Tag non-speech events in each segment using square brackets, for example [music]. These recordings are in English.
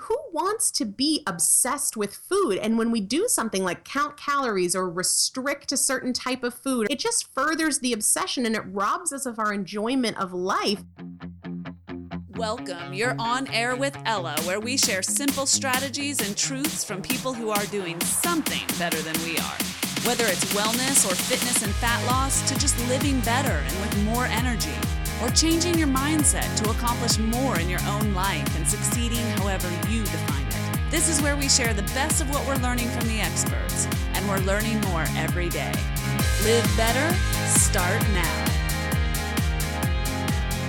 who wants to be obsessed with food? And when we do something like count calories or restrict a certain type of food, it just furthers the obsession and it robs us of our enjoyment of life. Welcome. You're on air with Ella, where we share simple strategies and truths from people who are doing something better than we are. Whether it's wellness or fitness and fat loss, to just living better and with more energy or changing your mindset to accomplish more in your own life and succeeding however you define it. This is where we share the best of what we're learning from the experts, and we're learning more every day. Live better, start now.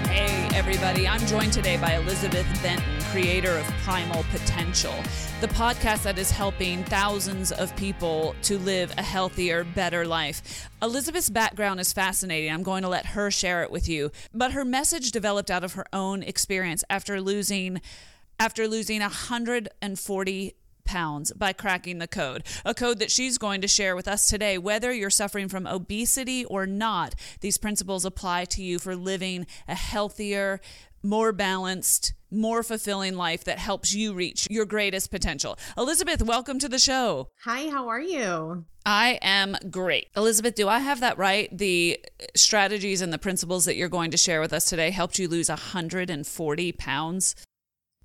Hey, everybody, I'm joined today by Elizabeth Benton creator of Primal Potential, the podcast that is helping thousands of people to live a healthier, better life. Elizabeth's background is fascinating. I'm going to let her share it with you. But her message developed out of her own experience after losing after losing 140 pounds by cracking the code. A code that she's going to share with us today. Whether you're suffering from obesity or not, these principles apply to you for living a healthier, more balanced, more fulfilling life that helps you reach your greatest potential. Elizabeth, welcome to the show. Hi, how are you? I am great. Elizabeth, do I have that right? The strategies and the principles that you're going to share with us today helped you lose 140 pounds?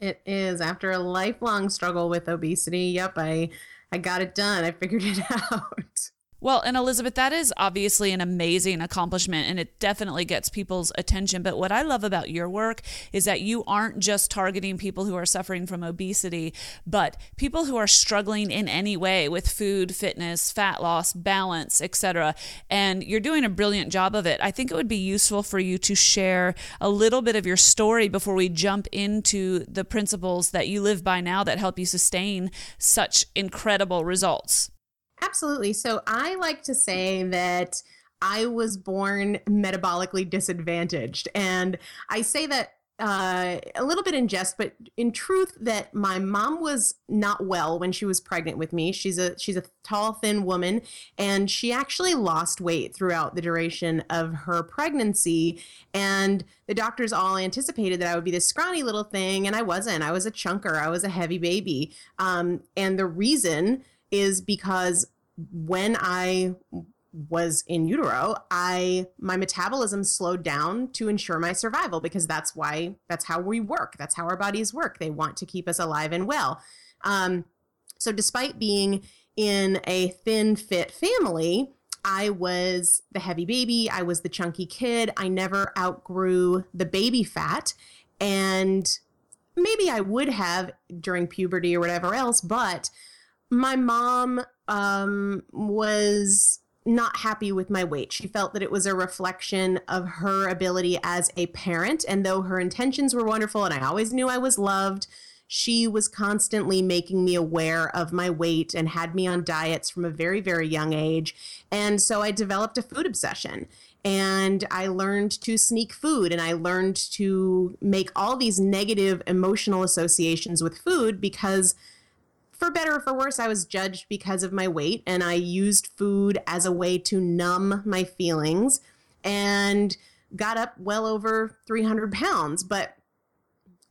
It is after a lifelong struggle with obesity. Yep, I I got it done. I figured it [laughs] out. Well, and Elizabeth, that is obviously an amazing accomplishment and it definitely gets people's attention. But what I love about your work is that you aren't just targeting people who are suffering from obesity, but people who are struggling in any way with food, fitness, fat loss, balance, etc. And you're doing a brilliant job of it. I think it would be useful for you to share a little bit of your story before we jump into the principles that you live by now that help you sustain such incredible results. Absolutely. So I like to say that I was born metabolically disadvantaged. And I say that uh, a little bit in jest, but in truth, that my mom was not well when she was pregnant with me. She's a she's a tall, thin woman, and she actually lost weight throughout the duration of her pregnancy. And the doctors all anticipated that I would be this scrawny little thing, and I wasn't. I was a chunker. I was a heavy baby. Um, and the reason is because when I was in utero, I my metabolism slowed down to ensure my survival because that's why that's how we work. That's how our bodies work. They want to keep us alive and well. Um, so despite being in a thin fit family, I was the heavy baby. I was the chunky kid. I never outgrew the baby fat, and maybe I would have during puberty or whatever else, but my mom um, was not happy with my weight. She felt that it was a reflection of her ability as a parent. And though her intentions were wonderful and I always knew I was loved, she was constantly making me aware of my weight and had me on diets from a very, very young age. And so I developed a food obsession. And I learned to sneak food and I learned to make all these negative emotional associations with food because for better or for worse, I was judged because of my weight, and I used food as a way to numb my feelings and got up well over 300 pounds. But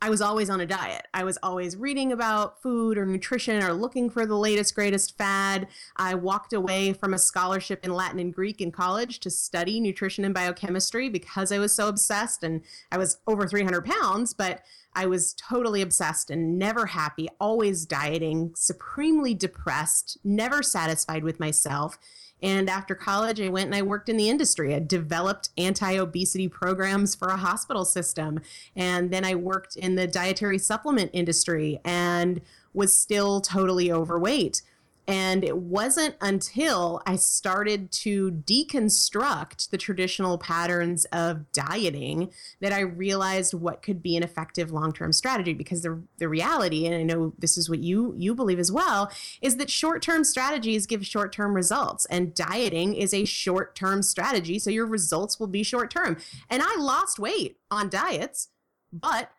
I was always on a diet. I was always reading about food or nutrition or looking for the latest, greatest fad. I walked away from a scholarship in Latin and Greek in college to study nutrition and biochemistry because I was so obsessed and I was over 300 pounds. But I was totally obsessed and never happy, always dieting, supremely depressed, never satisfied with myself. And after college, I went and I worked in the industry. I developed anti obesity programs for a hospital system. And then I worked in the dietary supplement industry and was still totally overweight. And it wasn't until I started to deconstruct the traditional patterns of dieting that I realized what could be an effective long-term strategy. Because the, the reality, and I know this is what you you believe as well, is that short-term strategies give short-term results. And dieting is a short-term strategy. So your results will be short-term. And I lost weight on diets, but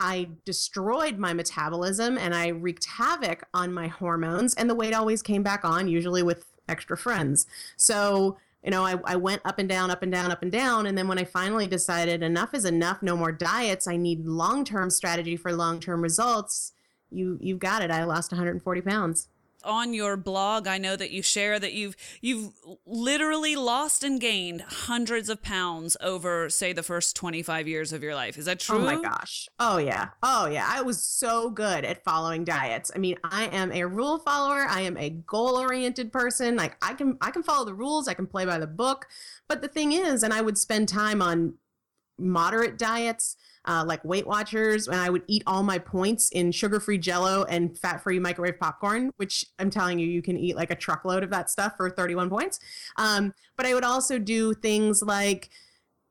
I destroyed my metabolism and I wreaked havoc on my hormones, and the weight always came back on, usually with extra friends. So, you know, I, I went up and down, up and down, up and down. And then when I finally decided enough is enough, no more diets, I need long term strategy for long term results, you you've got it. I lost 140 pounds on your blog i know that you share that you've you've literally lost and gained hundreds of pounds over say the first 25 years of your life. Is that true oh my gosh. Oh yeah. Oh yeah. I was so good at following diets. I mean i am a rule follower. I am a goal oriented person. Like i can i can follow the rules. I can play by the book. But the thing is and i would spend time on moderate diets uh, like Weight Watchers, and I would eat all my points in sugar free jello and fat free microwave popcorn, which I'm telling you, you can eat like a truckload of that stuff for 31 points. Um, but I would also do things like,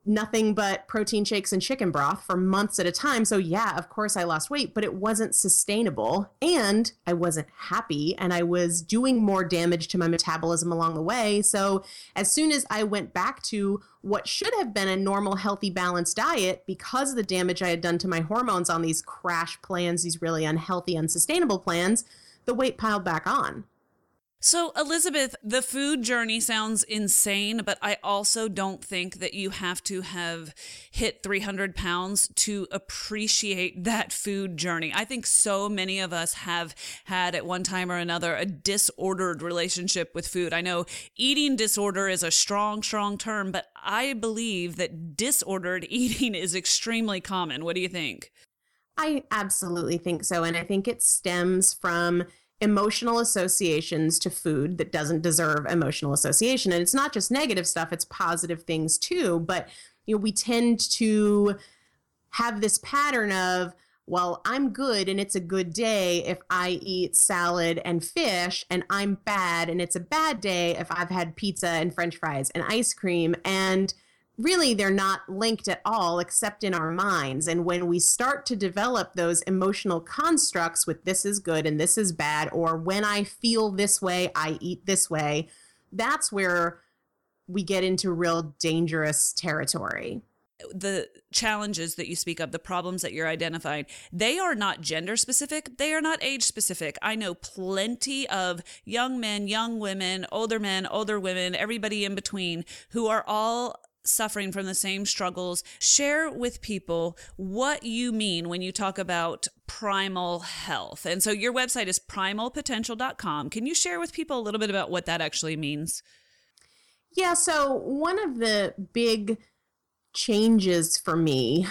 nothing but protein shakes and chicken broth for months at a time. So, yeah, of course I lost weight, but it wasn't sustainable and I wasn't happy and I was doing more damage to my metabolism along the way. So, as soon as I went back to what should have been a normal, healthy, balanced diet, because of the damage I had done to my hormones on these crash plans, these really unhealthy, unsustainable plans, the weight piled back on. So, Elizabeth, the food journey sounds insane, but I also don't think that you have to have hit 300 pounds to appreciate that food journey. I think so many of us have had at one time or another a disordered relationship with food. I know eating disorder is a strong, strong term, but I believe that disordered [laughs] eating is extremely common. What do you think? I absolutely think so. And I think it stems from emotional associations to food that doesn't deserve emotional association. And it's not just negative stuff, it's positive things too. But you know, we tend to have this pattern of, well, I'm good and it's a good day if I eat salad and fish, and I'm bad and it's a bad day if I've had pizza and french fries and ice cream. And really they're not linked at all except in our minds and when we start to develop those emotional constructs with this is good and this is bad or when i feel this way i eat this way that's where we get into real dangerous territory the challenges that you speak of, the problems that you're identifying, they are not gender specific. They are not age specific. I know plenty of young men, young women, older men, older women, everybody in between who are all suffering from the same struggles. Share with people what you mean when you talk about primal health. And so your website is primalpotential.com. Can you share with people a little bit about what that actually means? Yeah, so one of the big changes for me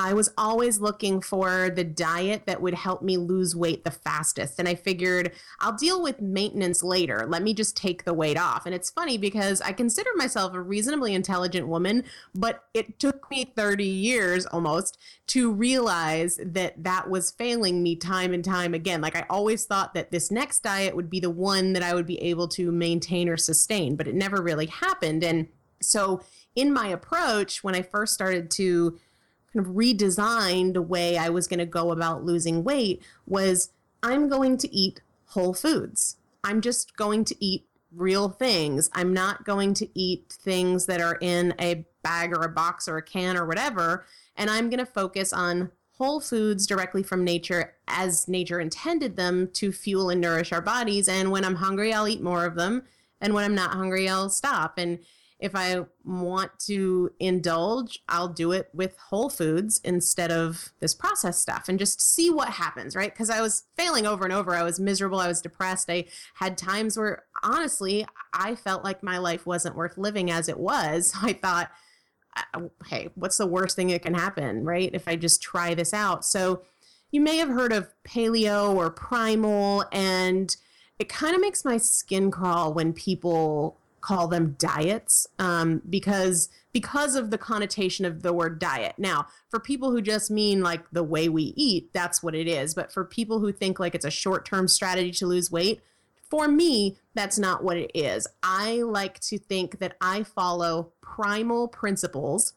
I was always looking for the diet that would help me lose weight the fastest. And I figured I'll deal with maintenance later. Let me just take the weight off. And it's funny because I consider myself a reasonably intelligent woman, but it took me 30 years almost to realize that that was failing me time and time again. Like I always thought that this next diet would be the one that I would be able to maintain or sustain, but it never really happened. And so in my approach, when I first started to kind of redesigned the way I was going to go about losing weight was I'm going to eat whole foods. I'm just going to eat real things. I'm not going to eat things that are in a bag or a box or a can or whatever. And I'm going to focus on whole foods directly from nature as nature intended them to fuel and nourish our bodies. And when I'm hungry, I'll eat more of them. And when I'm not hungry, I'll stop. And if I want to indulge, I'll do it with whole foods instead of this processed stuff and just see what happens, right? Because I was failing over and over. I was miserable. I was depressed. I had times where honestly, I felt like my life wasn't worth living as it was. [laughs] I thought, hey, what's the worst thing that can happen, right? If I just try this out. So you may have heard of paleo or primal, and it kind of makes my skin crawl when people call them diets um, because because of the connotation of the word diet. Now, for people who just mean like the way we eat, that's what it is. But for people who think like it's a short term strategy to lose weight, for me, that's not what it is. I like to think that I follow primal principles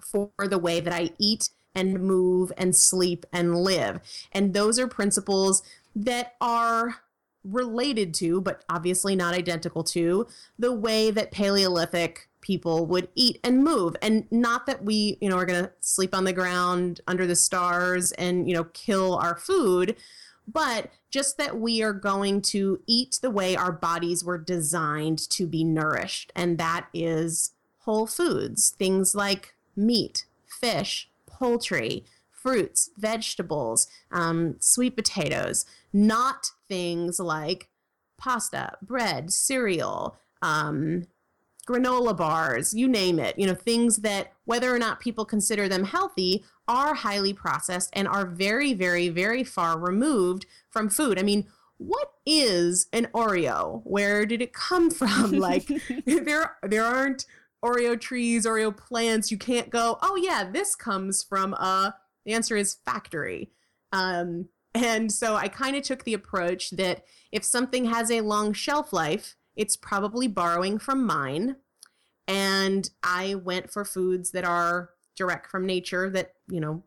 for the way that I eat and move and sleep and live. And those are principles that are related to, but obviously not identical to, the way that Paleolithic people would eat and move. And not that we, you know, are going to sleep on the ground under the stars and, you know, kill our food, but just that we are going to eat the way our bodies were designed to be nourished. And that is whole foods, things like meat, fish, poultry, fruits, vegetables, um, sweet potatoes, not things like pasta, bread, cereal, um, granola bars, you name it, you know, things that whether or not people consider them healthy are highly processed and are very, very, very far removed from food. I mean, what is an Oreo? Where did it come from? [laughs] Like there there aren't Oreo trees, Oreo plants. You can't go, oh yeah, this comes from a the answer is factory. Um, and so I kind of took the approach that if something has a long shelf life, it's probably borrowing from mine. And I went for foods that are direct from nature that, you know,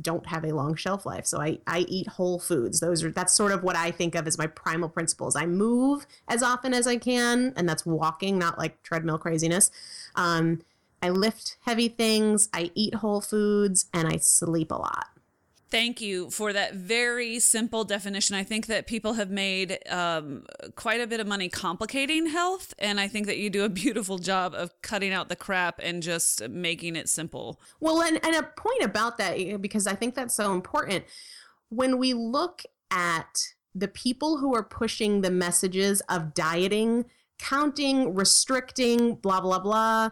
don't have a long shelf life. So I, I eat whole foods. Those are that's sort of what I think of as my primal principles. I move as often as I can, and that's walking, not like treadmill craziness. Um, I lift heavy things, I eat whole foods, and I sleep a lot. Thank you for that very simple definition. I think that people have made um, quite a bit of money complicating health, and I think that you do a [laughs] beautiful job of cutting out the crap and just making it simple. Well, and, and a point about that, because I think that's so important. When we look at the people who are pushing the messages of dieting, counting, restricting, blah, blah, blah,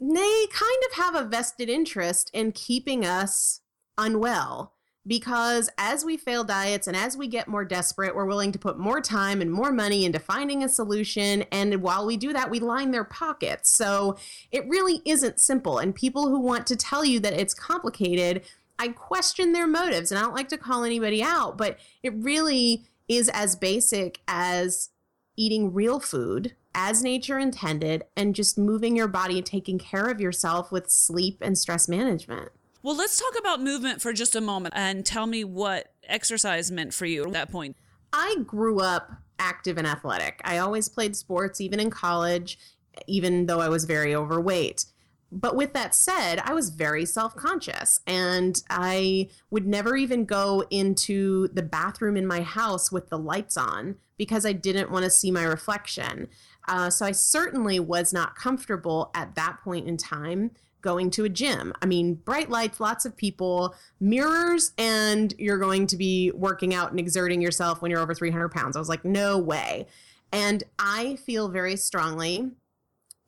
they kind of have a vested interest in keeping us unwell because as we fail diets and as we get more desperate, we're willing to put more time and more money into finding a solution. And while we do that, we line their pockets. So it really isn't simple. And people who want to tell you that it's complicated, I question their motives. And I don't like to call anybody out, but it really is as basic as eating real food as nature intended and just moving your body and taking care of yourself with sleep and stress management. Well, let's talk about movement for just a moment and tell me what exercise meant for you at that point. I grew up active and athletic. I always played sports, even in college, even though I was very overweight. But with that said, I was very self conscious and I would never even go into the bathroom in my house with the lights on because I didn't want to see my reflection. Uh, so I certainly was not comfortable at that point in time going to a gym. I mean, bright lights, lots of people, mirrors, and you're going to be working out and exerting yourself when you're over 300 pounds. I was like, no way. And I feel very strongly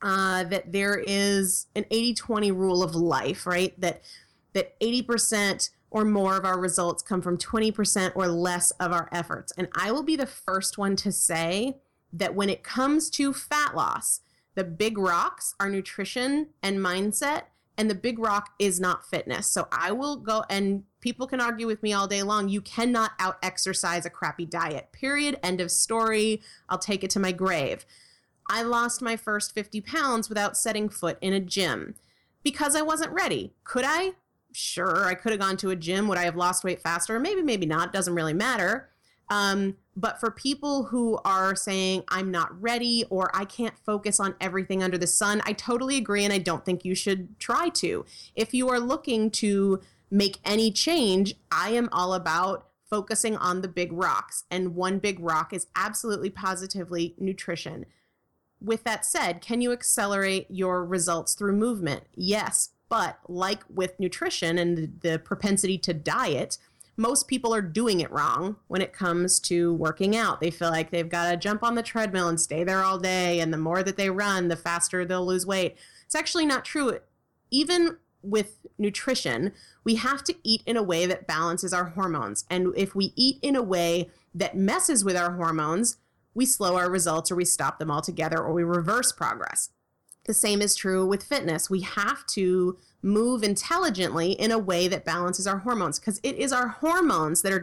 uh, that there is an 80 20 rule of life, right? That that 80% or more of our results come from 20% or less of our efforts. And I will be the first one to say that when it comes to fat loss, the big rocks are nutrition and mindset, and the big rock is not fitness. So I will go, and people can argue with me all day long. You cannot out exercise a crappy diet, period. End of story. I'll take it to my grave. I lost my first 50 pounds without setting foot in a gym because I wasn't ready. Could I? Sure, I could have gone to a gym. Would I have lost weight faster? Maybe, maybe not. Doesn't really matter. Um, but for people who are saying, I'm not ready or I can't focus on everything under the sun, I totally agree. And I don't think you should try to. If you are looking to make any change, I am all about focusing on the big rocks. And one big rock is absolutely positively nutrition. With that said, can you accelerate your results through movement? Yes. But like with nutrition and the propensity to diet, most people are doing it wrong when it comes to working out. They feel like they've got to jump on the treadmill and stay there all day. And the more that they run, the faster they'll lose weight. It's actually not true. Even with nutrition, we have to eat in a way that balances our hormones. And if we eat in a way that messes with our hormones, we slow our results or we stop them altogether or we reverse progress. The same is true with fitness. We have to move intelligently in a way that balances our hormones because it is our hormones that are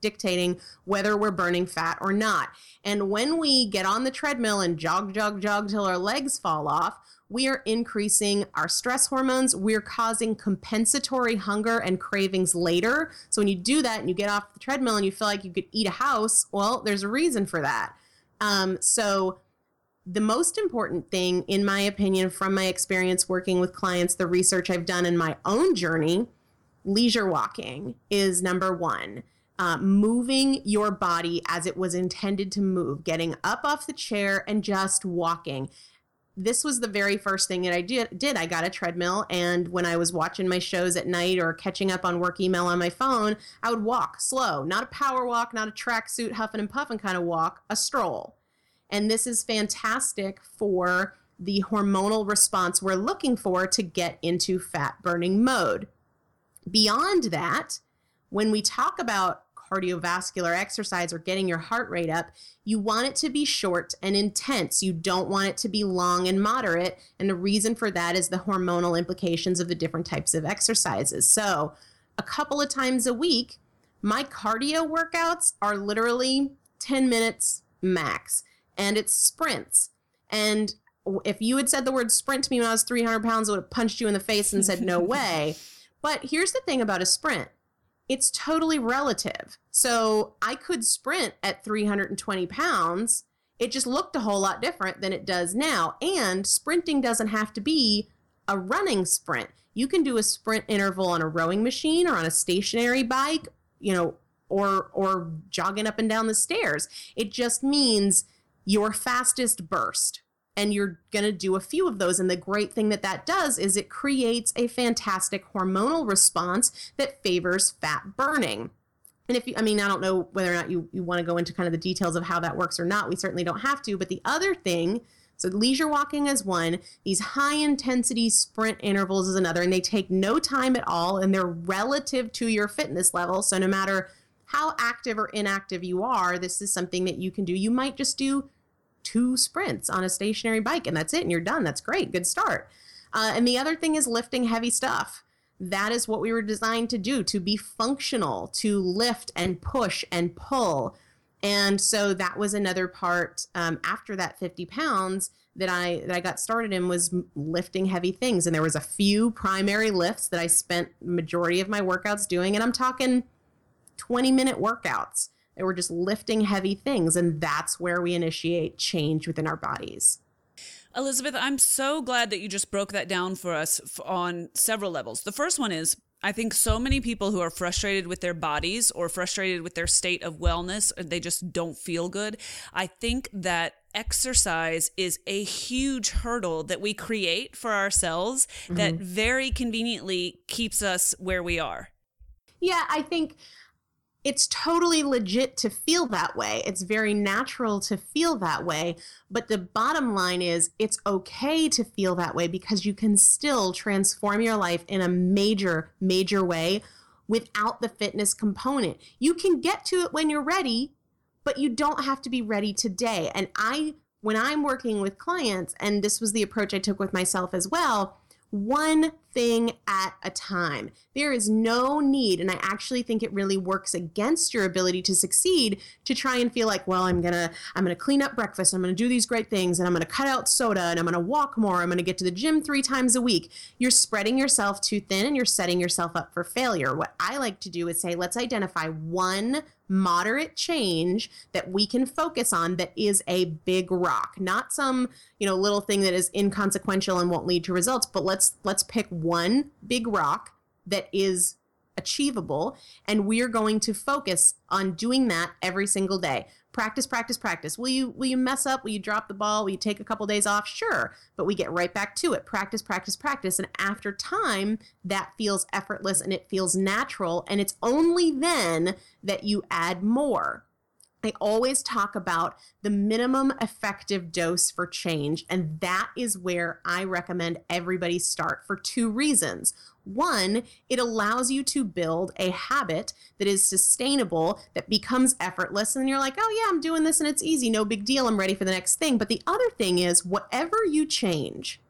dictating whether we're burning fat or not. And when we get on the treadmill and jog, jog, jog till our legs fall off, we are increasing our stress hormones. We're causing compensatory hunger and cravings later. So when you do that and you get off the treadmill and you feel like you could eat a house, well, there's a reason for that. Um, so the most important thing, in my opinion, from my experience working with clients, the research I've done in my own journey, leisure walking is number one. Uh, moving your body as it was intended to move, getting up off the chair and just walking. this was the very first thing that I did, did. I got a treadmill, and when I was watching my shows at night or catching up on work email on my phone, I would walk slow, not a power walk, not a tracksuit huffing and puffing kind of walk, a stroll. And this is fantastic for the hormonal response we're looking for to get into fat burning mode. Beyond that, when we talk about cardiovascular exercise or getting your heart rate up, you want it to be short and intense. You don't want it to be long and moderate. And the reason for that is the hormonal implications of the different types of exercises. So, a couple of times a week, my cardio workouts are literally 10 minutes max, and it's sprints. And if you had said the word sprint to me when I was 300 pounds, I would have punched you in the face and said, no [laughs] way. But here's the thing about a sprint it's totally relative. So I could sprint at 320 pounds. It just looked a whole lot different than it does now. And sprinting doesn't have to be a running sprint. You can do a sprint interval on a rowing machine or on a stationary bike, you know, or or jogging up and down the stairs. It just means your fastest burst and you're going to do a few of those. And the great thing that that does is it creates a fantastic hormonal response that favors fat burning. And if you, I mean, I don't know whether or not you, you want to go into kind of the details of how that works or not. We certainly don't have to. But the other thing, so leisure walking is one, these high intensity sprint intervals is another, and they take no time at all and they're relative to your fitness level. So no matter how active or inactive you are, this is something that you can do. You might just do two sprints on a stationary bike and that's it and you're done. That's great. Good start. Uh, and the other thing is lifting heavy stuff. That is what we were designed to do to be functional, to lift and push and pull. And so that was another part um, after that 50 pounds that I that I got started in was lifting heavy things. And there was a few primary lifts that I spent majority of my workouts doing. And I'm talking 20 minute workouts they were just lifting heavy things. And that's where we initiate change within our bodies. Elizabeth, I'm so glad that you just broke that down for us on several levels. The first one is I think so many people who are frustrated with their bodies or frustrated with their state of wellness, or they just don't feel good. I think that exercise is a huge hurdle that we create for ourselves mm-hmm. that very conveniently keeps us where we are. Yeah, I think it's totally legit to feel that way. It's very natural to feel that way. But the bottom line is it's okay to feel that way because you can still transform your life in a major, major way without the fitness component. You can get to it when you're ready, but you don't have to be ready today. And I, when I'm working with clients, and this was the approach I took with myself as well, one thing at a time. There is no need, and I actually think it really works against your ability to succeed to try and feel like, well, I'm gonna I'm gonna clean up breakfast, I'm gonna do these great things, and I'm gonna cut out soda, and I'm gonna walk more, I'm gonna get to the gym three times a week. You're spreading yourself too thin and you're setting yourself up for failure. What I like to do is say, let's identify one moderate change that we can focus on that is a big rock not some you know little thing that is inconsequential and won't lead to results but let's let's pick one big rock that is achievable and we're going to focus on doing that every single day. Practice practice practice. Will you will you mess up? Will you drop the ball? Will you take a couple days off? Sure but we get right back to it. Practice practice practice. And after time that feels effortless and it feels natural. And it's only then that you add more I always talk about the minimum effective dose for change, and that is where I recommend everybody start for two reasons. One, it allows you to build a habit that is sustainable, that becomes effortless, and you're like, oh, yeah, I'm doing this and it's easy, no big deal, I'm ready for the next thing. But the other thing is, whatever you change,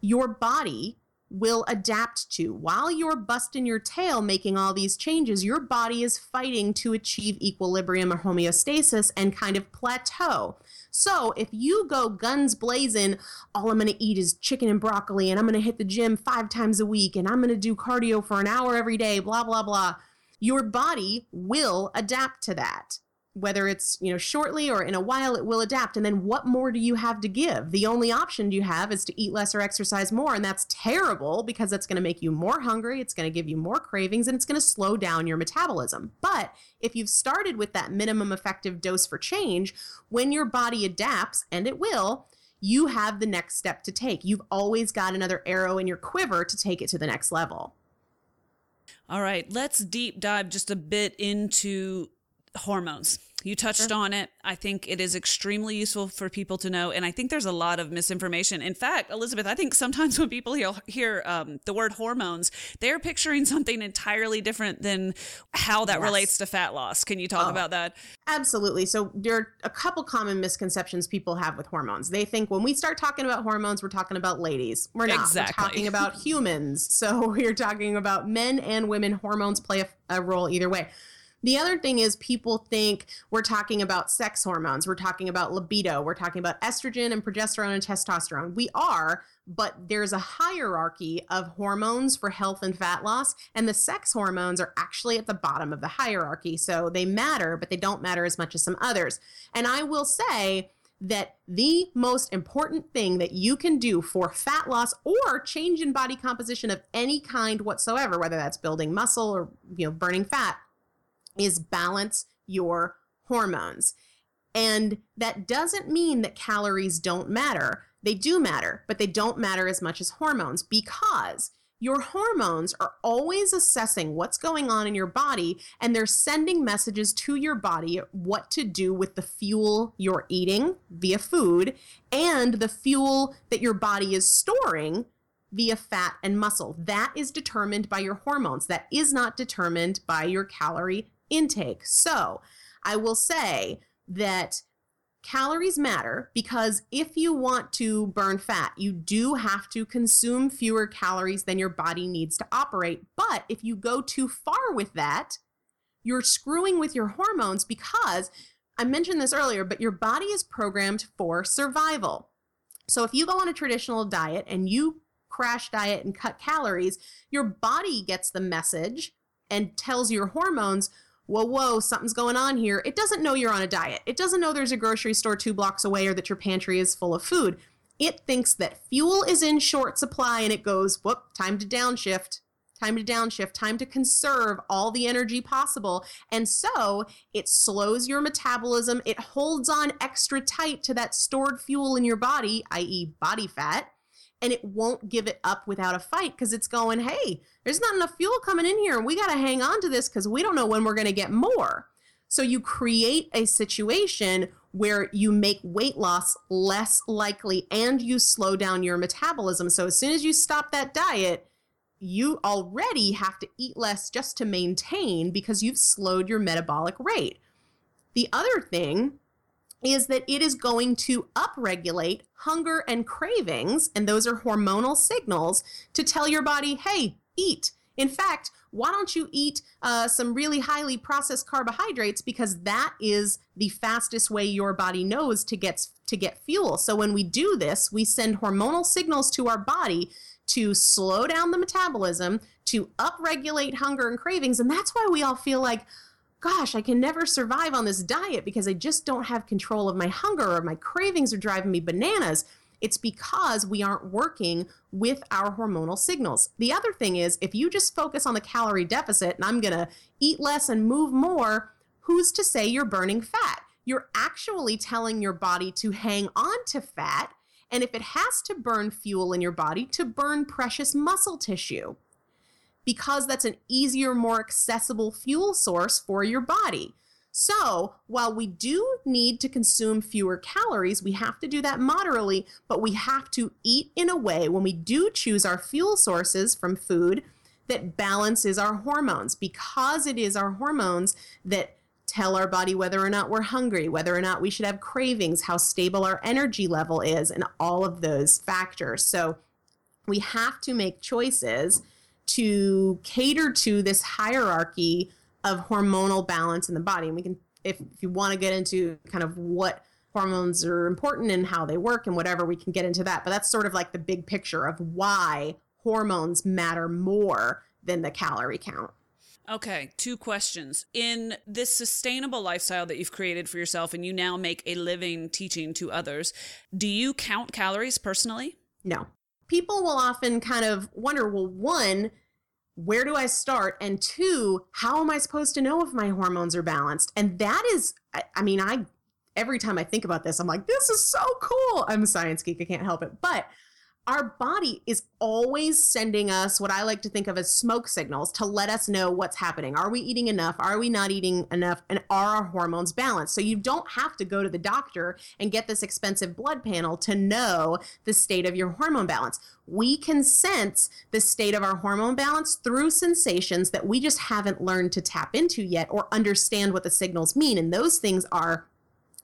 your body will adapt to. While you're busting your tail making all these changes, your body is fighting to achieve equilibrium or homeostasis and kind of plateau. So if you go guns blazing, all I'm going to eat is chicken and broccoli, and I'm going to hit the gym five times a week, and I'm going to do cardio for an hour every day, blah, blah, blah, your body will adapt to that whether it's you know shortly or in a while it will adapt. And then what more do you have to give? The only option you have is to eat less or exercise more. And that's terrible because that's going to make you more hungry. It's going to give you more cravings and it's going to slow down your metabolism. But if you've started with that minimum effective dose for change when your body adapts and it will you have the next step to take. You've always got another arrow in your quiver to take it to the next level. All right, let's deep dive just a bit into hormones. You touched sure. on it. I think it is extremely useful for people to know. And I think there's a lot of misinformation. In fact, Elizabeth, I think sometimes [laughs] when people hear, hear um, the word hormones, they're picturing something entirely different than how that yes. relates to fat loss. Can you talk oh, about that? Absolutely. So there are a couple common misconceptions people have with hormones. They think when we start talking about hormones, we're talking about ladies. We're not. Exactly. We're talking about [laughs] humans. So [laughs] we're talking about men and women. Hormones play a, a role either way. The other thing is people think we're talking about sex hormones, we're talking about libido, we're talking about estrogen and progesterone and testosterone. We are, but there's a hierarchy of hormones for health and fat loss, and the sex hormones are actually at the bottom of the hierarchy. So they matter, but they don't matter as much as some others. And I will say, that the most important thing that you can do for fat loss or change in body composition of any kind whatsoever whether that's building muscle or you know burning fat is balance your hormones. And that doesn't mean that calories don't matter. They do matter, but they don't matter as much as hormones because your hormones are always assessing what's going on in your body and they're sending messages to your body what to do with the fuel you're eating via food and the fuel that your body is storing via fat and muscle. That is determined by your hormones. That is not determined by your calorie intake. So I will say that calories matter because if you want to burn fat, you do have to consume fewer calories than your body needs to operate. But if you go too far with that, you're screwing with your hormones because I mentioned this earlier, but your body is programmed for survival. So if you go on a traditional diet and you crash diet and cut calories, your body gets the message and tells your hormones, whoa, whoa, something's going on here. It doesn't know you're on a diet. It doesn't know there's a grocery store two blocks away or that your pantry is full of food. It thinks that fuel is in short supply and it goes, whoop, time to downshift, time to downshift, time to conserve all the energy possible. And so it slows your metabolism. It holds on extra tight to that stored fuel in your body, i.e., body fat and it won't give it up without a fight because it's going, hey, there's not enough fuel coming in here and we got to hang on to this because we don't know when we're going to get more. So you create a situation where you make weight loss less likely and you slow down your metabolism. So as soon as you stop that diet, you already have to eat less just to maintain because you've slowed your metabolic rate. The other thing is that it is going to upregulate hunger and cravings, and those are hormonal signals to tell your body, hey, eat. In fact, why don't you eat uh, some really highly processed carbohydrates because that is the fastest way your body knows to get to get fuel. So when we do this, we send hormonal signals to our body to slow down the metabolism, to upregulate hunger and cravings, and that's why we all feel like gosh, I can never survive on this diet because I just don't have control of my hunger or my cravings are driving me bananas. It's because we aren't working with our hormonal signals. The other thing is, if you just focus on the calorie deficit and I'm going to eat less and move more, who's to say you're burning fat? You're actually telling your body to hang on to fat. And if it has to burn fuel in your body, to burn precious muscle tissue because that's an easier, more accessible fuel source for your body. So, while we do need to consume fewer calories, we have to do that moderately, but we have to eat in a way when we do choose our fuel sources from food that balances our hormones because it is our hormones that tell our body whether or not we're hungry, whether or not we should have cravings, how stable our energy level is, and all of those factors. So, we have to make choices to cater to this hierarchy of hormonal balance in the body. And we can, if, if you want to get into kind of what hormones are important and how they work and whatever, we can get into that. But that's sort of like the big picture of why hormones matter more than the calorie count. Okay, two questions. In this sustainable lifestyle that you've created for yourself and you now make a living teaching to others, do you count calories personally? No people will often kind of wonder well, one, where do I start? And two, how am I supposed to know if my hormones are balanced? And that is, I, I mean, I every time I think about this, I'm like, this is so cool. I'm a science geek. I can't help it. But our body is always sending us what I like to think of as smoke signals to let us know what's happening. Are we eating enough? Are we not eating enough? And are our hormones balanced? So you don't have to go to the doctor and get this expensive blood panel to know the state of your hormone balance. We can sense the state of our hormone balance through sensations that we just haven't learned to tap into yet or understand what the signals mean. And those things are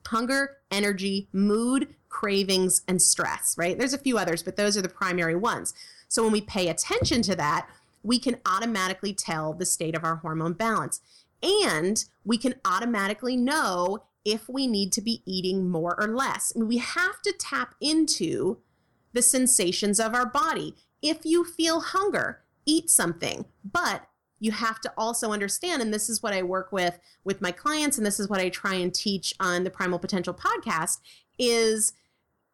hunger, energy, mood, cravings, and stress, right? There's a few others, but those are the primary ones. So when we pay attention to that, we can automatically tell the state of our hormone balance. And we can automatically know if we need to be eating more or less. I mean, we have to tap into the sensations of our body. If you feel hunger, eat something. But you have to also understand and this is what i work with with my clients and this is what i try and teach on the primal potential podcast is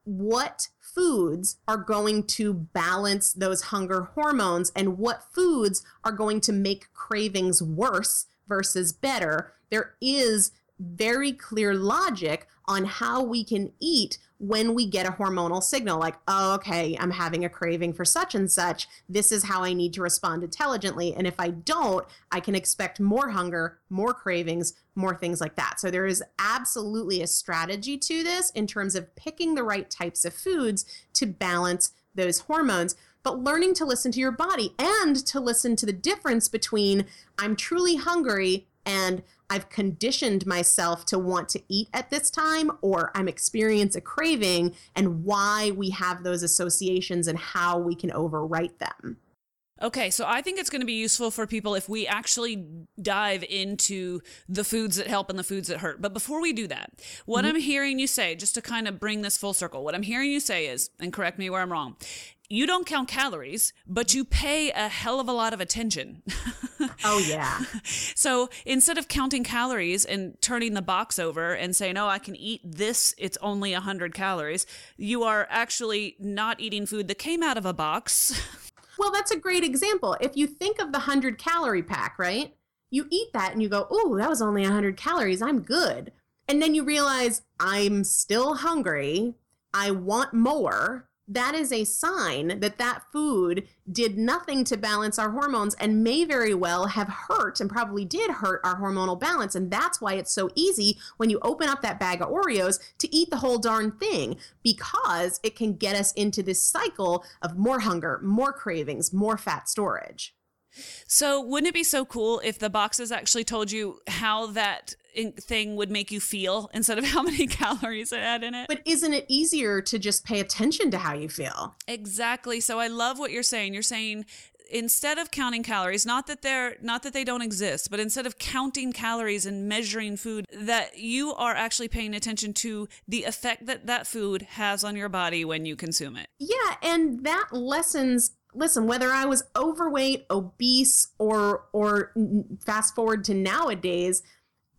what foods are going to balance those hunger hormones and what foods are going to make cravings worse versus better. There is very clear logic on how we can eat when we get a hormonal signal like, oh, okay, I'm having a craving for such and such. This is how I need to respond intelligently. And if I don't, I can expect more hunger, more cravings, more things like that. So there is absolutely a strategy to this in terms of picking the right types of foods to balance those hormones but learning to listen to your body and to listen to the difference between I'm truly hungry and I've conditioned myself to want to eat at this time, or I'm experiencing a craving, and why we have those associations and how we can overwrite them. Okay, so I think it's going to be useful for people if we actually dive into the foods that help and the foods that hurt. But before we do that, what mm-hmm. I'm hearing you say, just to kind of bring this full circle, what I'm hearing you say is, and correct me where I'm wrong, you don't count calories, but you pay a hell of a lot of attention. [laughs] oh, yeah. So instead of counting calories and turning the box over and saying, oh, I can eat this, it's only 100 calories, you are actually not eating food that came out of a box. [laughs] well, that's a great example. If you think of the 100 calorie pack, right? You eat that and you go, oh, that was only 100 calories. I'm good. And then you realize, I'm still hungry. I want more that is a sign that that food did nothing to balance our hormones and may very well have hurt and probably did hurt our hormonal balance. And that's why it's so easy when you open up that bag of Oreos to eat the whole darn thing because it can get us into this cycle of more hunger, more cravings, more fat storage. So, wouldn't it be so cool if the boxes actually told you how that thing would make you feel instead of [laughs] how many [laughs] calories it had in it? But isn't it easier to just pay attention to how you feel? Exactly. So, I love what you're saying. You're saying instead of counting calories not that they're not that they don't exist but instead of counting calories and measuring food that you are actually paying attention to the effect that that food has on your body when you consume it yeah and that lessens listen, whether I was overweight, obese, or or fast forward to nowadays,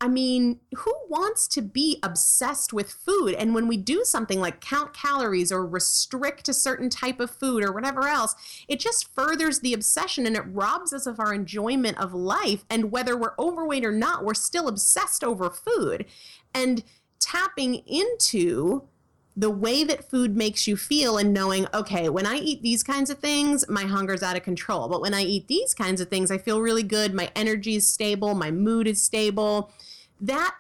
I mean, who wants to be obsessed with food? And when we do something like count calories or restrict a certain type of food or whatever else, it just furthers the obsession and it robs us of our enjoyment of life. And whether we're overweight or not, we're still obsessed over food. And tapping into the way that food makes you feel and knowing, okay, when I eat these kinds of things, my hunger's out of control. But when I eat these kinds of things, I feel really good. My energy is stable, my mood is stable. That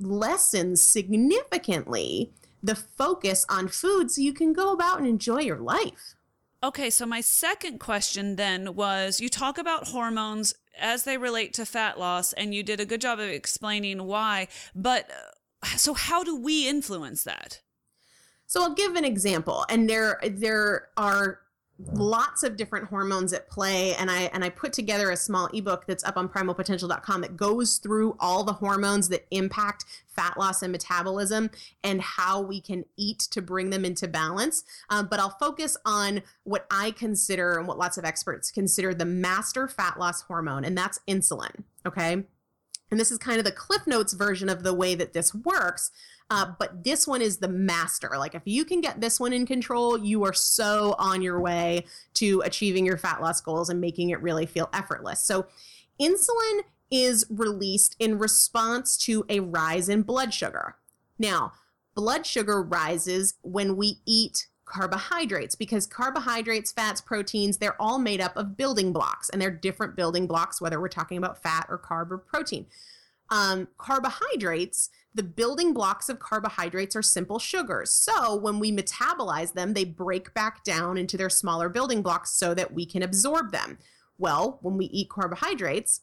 lessens significantly the focus on food so you can go about and enjoy your life. Okay, so my second question then was you talk about hormones as they relate to fat loss, and you did a good job of explaining why, but uh, so how do we influence that? So I'll give an example, and there there are lots of different hormones at play and i and i put together a small ebook that's up on primalpotential.com that goes through all the hormones that impact fat loss and metabolism and how we can eat to bring them into balance. Um, but i'll focus on what i consider and what lots of experts consider the master fat loss hormone and that's insulin okay? And this is kind of the cliff notes version of the way that this works uh, but this one is the master. Like if you can get this one in control, you are so on your way to achieving your fat loss goals and making it really feel effortless. So insulin is released in response to a rise in blood sugar. Now, blood sugar rises when we eat carbohydrates because carbohydrates, fats, proteins, they're all made up of building blocks and they're different building blocks, whether we're talking about fat or carb or protein. Um, carbohydrates, the building blocks of carbohydrates are simple sugars. So when we metabolize them, they break back down into their smaller building blocks so that we can absorb them. Well, when we eat carbohydrates,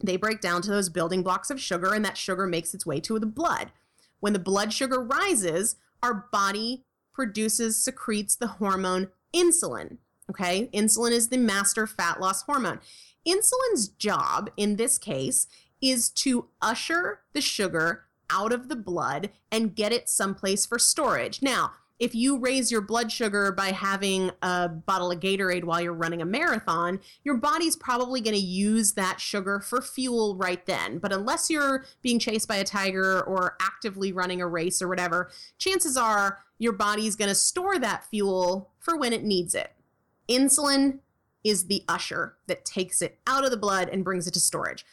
they break down to those building blocks of sugar, and that sugar makes its way to the blood. When the blood sugar rises, our body produces, secretes the hormone insulin. Okay, insulin is the master fat loss hormone. Insulin's job in this case is to usher the sugar out of the blood and get it someplace for storage. Now, if you raise your blood sugar by having a bottle of Gatorade while you're running a marathon, your body's probably going to use that sugar for fuel right then. But unless you're being chased by a tiger or actively running a race or whatever, chances are your body's going to store that fuel for when it needs it. Insulin is the usher that takes it out of the blood and brings it to storage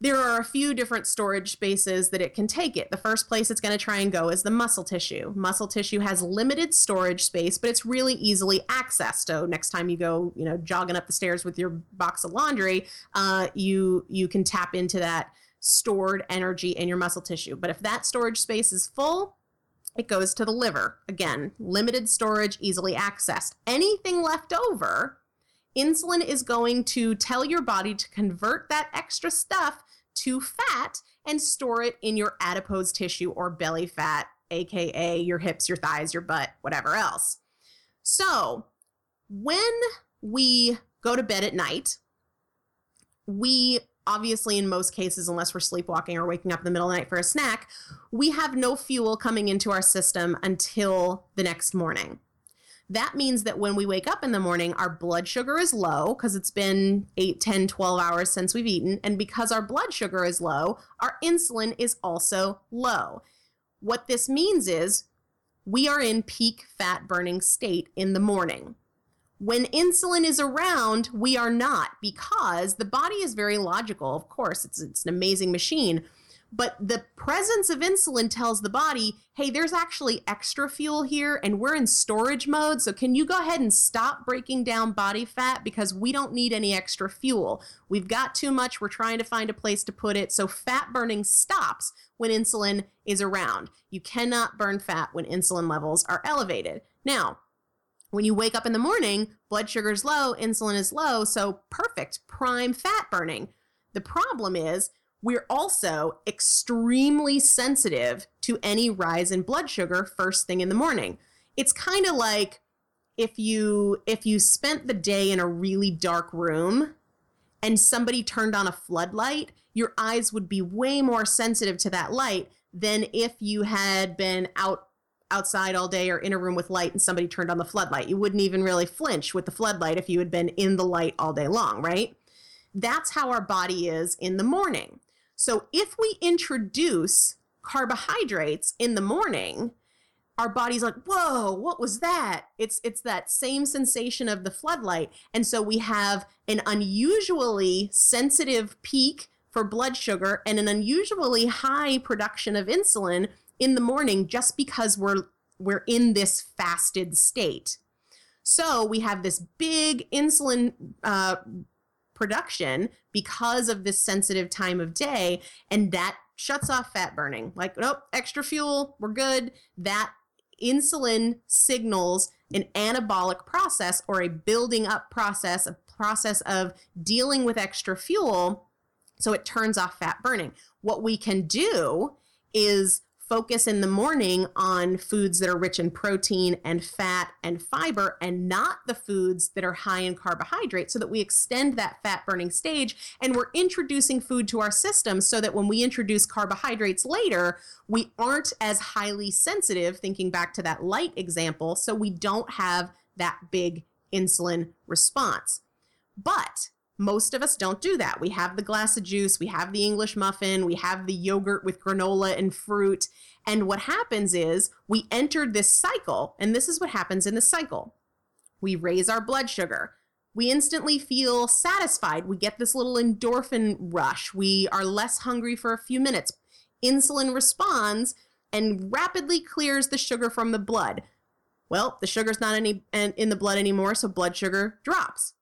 there are a few different storage spaces that it can take it. The first place it's going to try and go is the muscle tissue. Muscle tissue has limited storage space, but it's really easily accessed. So next time you go, you know, jogging up the stairs with your box of laundry, uh, you you can tap into that stored energy in your muscle tissue. But if that storage space is full, it goes to the liver. Again, limited storage, easily accessed. Anything left over insulin is going to tell your body to convert that extra stuff to fat and store it in your adipose tissue or belly fat, aka your hips, your thighs, your butt, whatever else. So, when we go to bed at night, we obviously, in most cases, unless we're sleepwalking or waking up in the middle of the night for a snack, we have no fuel coming into our system until the next morning. That means that when we wake up in the morning, our blood sugar is low because it's been 8, 10, 12 hours since we've eaten. And because our blood sugar is low, our insulin is also low. What this means is we are in peak fat burning state in the morning. When insulin is around, we are not because the body is very logical. Of course, it's, it's an amazing machine but the presence of insulin tells the body, hey, there's actually extra fuel here and we're in storage mode. So can you go ahead and stop breaking down body fat because we don't need any extra fuel? We've got too much. We're trying to find a place to put it. So fat burning stops when insulin is around. You cannot burn fat when insulin levels are elevated. Now, when you wake up in the morning, blood sugar is low, insulin is low, so perfect, prime fat burning. The problem is we're also extremely sensitive to any rise in blood sugar first thing in the morning. It's kind of like if you if you spent the day in a really dark room and somebody turned on a floodlight, your eyes would be way more sensitive to that light than if you had been out outside all day or in a room with light and somebody turned on the floodlight. You wouldn't even really flinch with the floodlight if you had been in the light all day long, right? That's how our body is in the morning. So if we introduce carbohydrates in the morning, our body's like, "Whoa, what was that?" It's it's that same sensation of the floodlight. And so we have an unusually sensitive peak for blood sugar and an unusually high production of insulin in the morning just because we're we're in this fasted state. So we have this big insulin uh, production because of this sensitive time of day and that shuts off fat burning. Like nope extra fuel we're good. That insulin signals an anabolic process or a building up process a process of dealing with extra fuel so it turns off fat burning. What we can do is focus in the morning on foods that are rich in protein and fat and fiber and not the foods that are high in carbohydrate so that we extend that fat burning stage and we're introducing food to our system so that when we introduce carbohydrates later we aren't as highly sensitive thinking back to that light example so we don't have that big insulin response. But most of us don't do that. We have the glass of juice, we have the English muffin, we have the yogurt with granola and fruit. And what happens is we enter this cycle, and this is what happens in the cycle. We raise our blood sugar. We instantly feel satisfied. We get this little endorphin rush. We are less hungry for a few minutes. Insulin responds and rapidly clears the sugar from the blood. Well, the sugar's not any in the blood anymore, so blood sugar drops.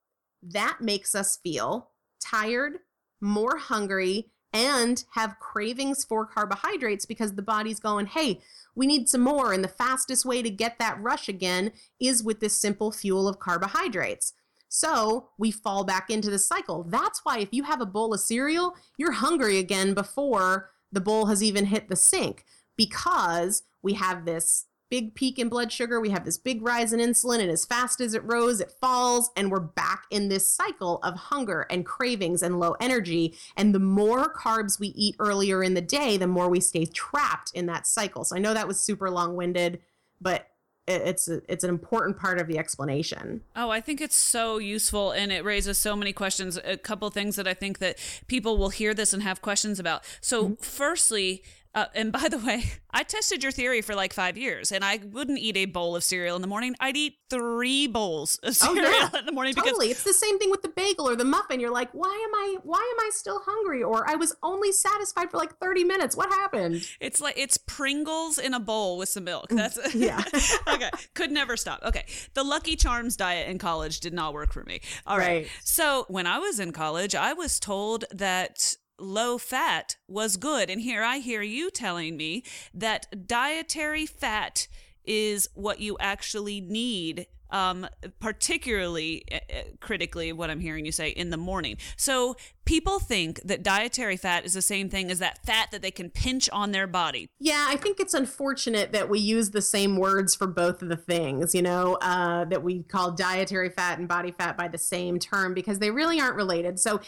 That makes us feel tired, more hungry, and have cravings for carbohydrates because the body's going, hey, we need some more. And the fastest way to get that rush again is with this simple fuel of carbohydrates. So we fall back into the cycle. That's why if you have a bowl of cereal, you're hungry again before the bowl has even hit the sink because we have this big peak in blood sugar, we have this big rise in insulin, and as fast as it rose, it falls, and we're back in this cycle of hunger and cravings and low energy. And the more carbs we eat earlier in the day, the more we stay trapped in that cycle. So I know that was super long winded, but it's a, it's an important part of the explanation. Oh, I think it's so useful and it raises so many questions. A couple things that I think that people will hear this and have questions about. So, mm-hmm. firstly, uh, and by the [laughs] way, I tested your theory for like five years, and I wouldn't eat a bowl of cereal in the morning. I'd eat three bowls of oh, cereal oh, yeah. [laughs] in the morning. Totally, it's the same thing with the bagel or the muffin. You're like, why am I? Why am I still hungry? Or I was only satisfied for like 30 minutes. What happened? It's like it's Pringles in a bowl with some milk. Mm, That's [laughs] yeah. okay, could never stop. Okay, the Lucky Charms diet in college did not work for me. All right. right. So when I was in college, I was told that low fat was good. And here I hear you telling me that dietary fat is what you actually need um, particularly uh, critically what I'm hearing you say in the morning. So people think that dietary fat is the same thing as that fat that they can pinch on their body. Yeah, I think it's unfortunate that we use the same words for both of the things, you know, uh, that we call dietary fat and body fat by the same term because they really aren't related. So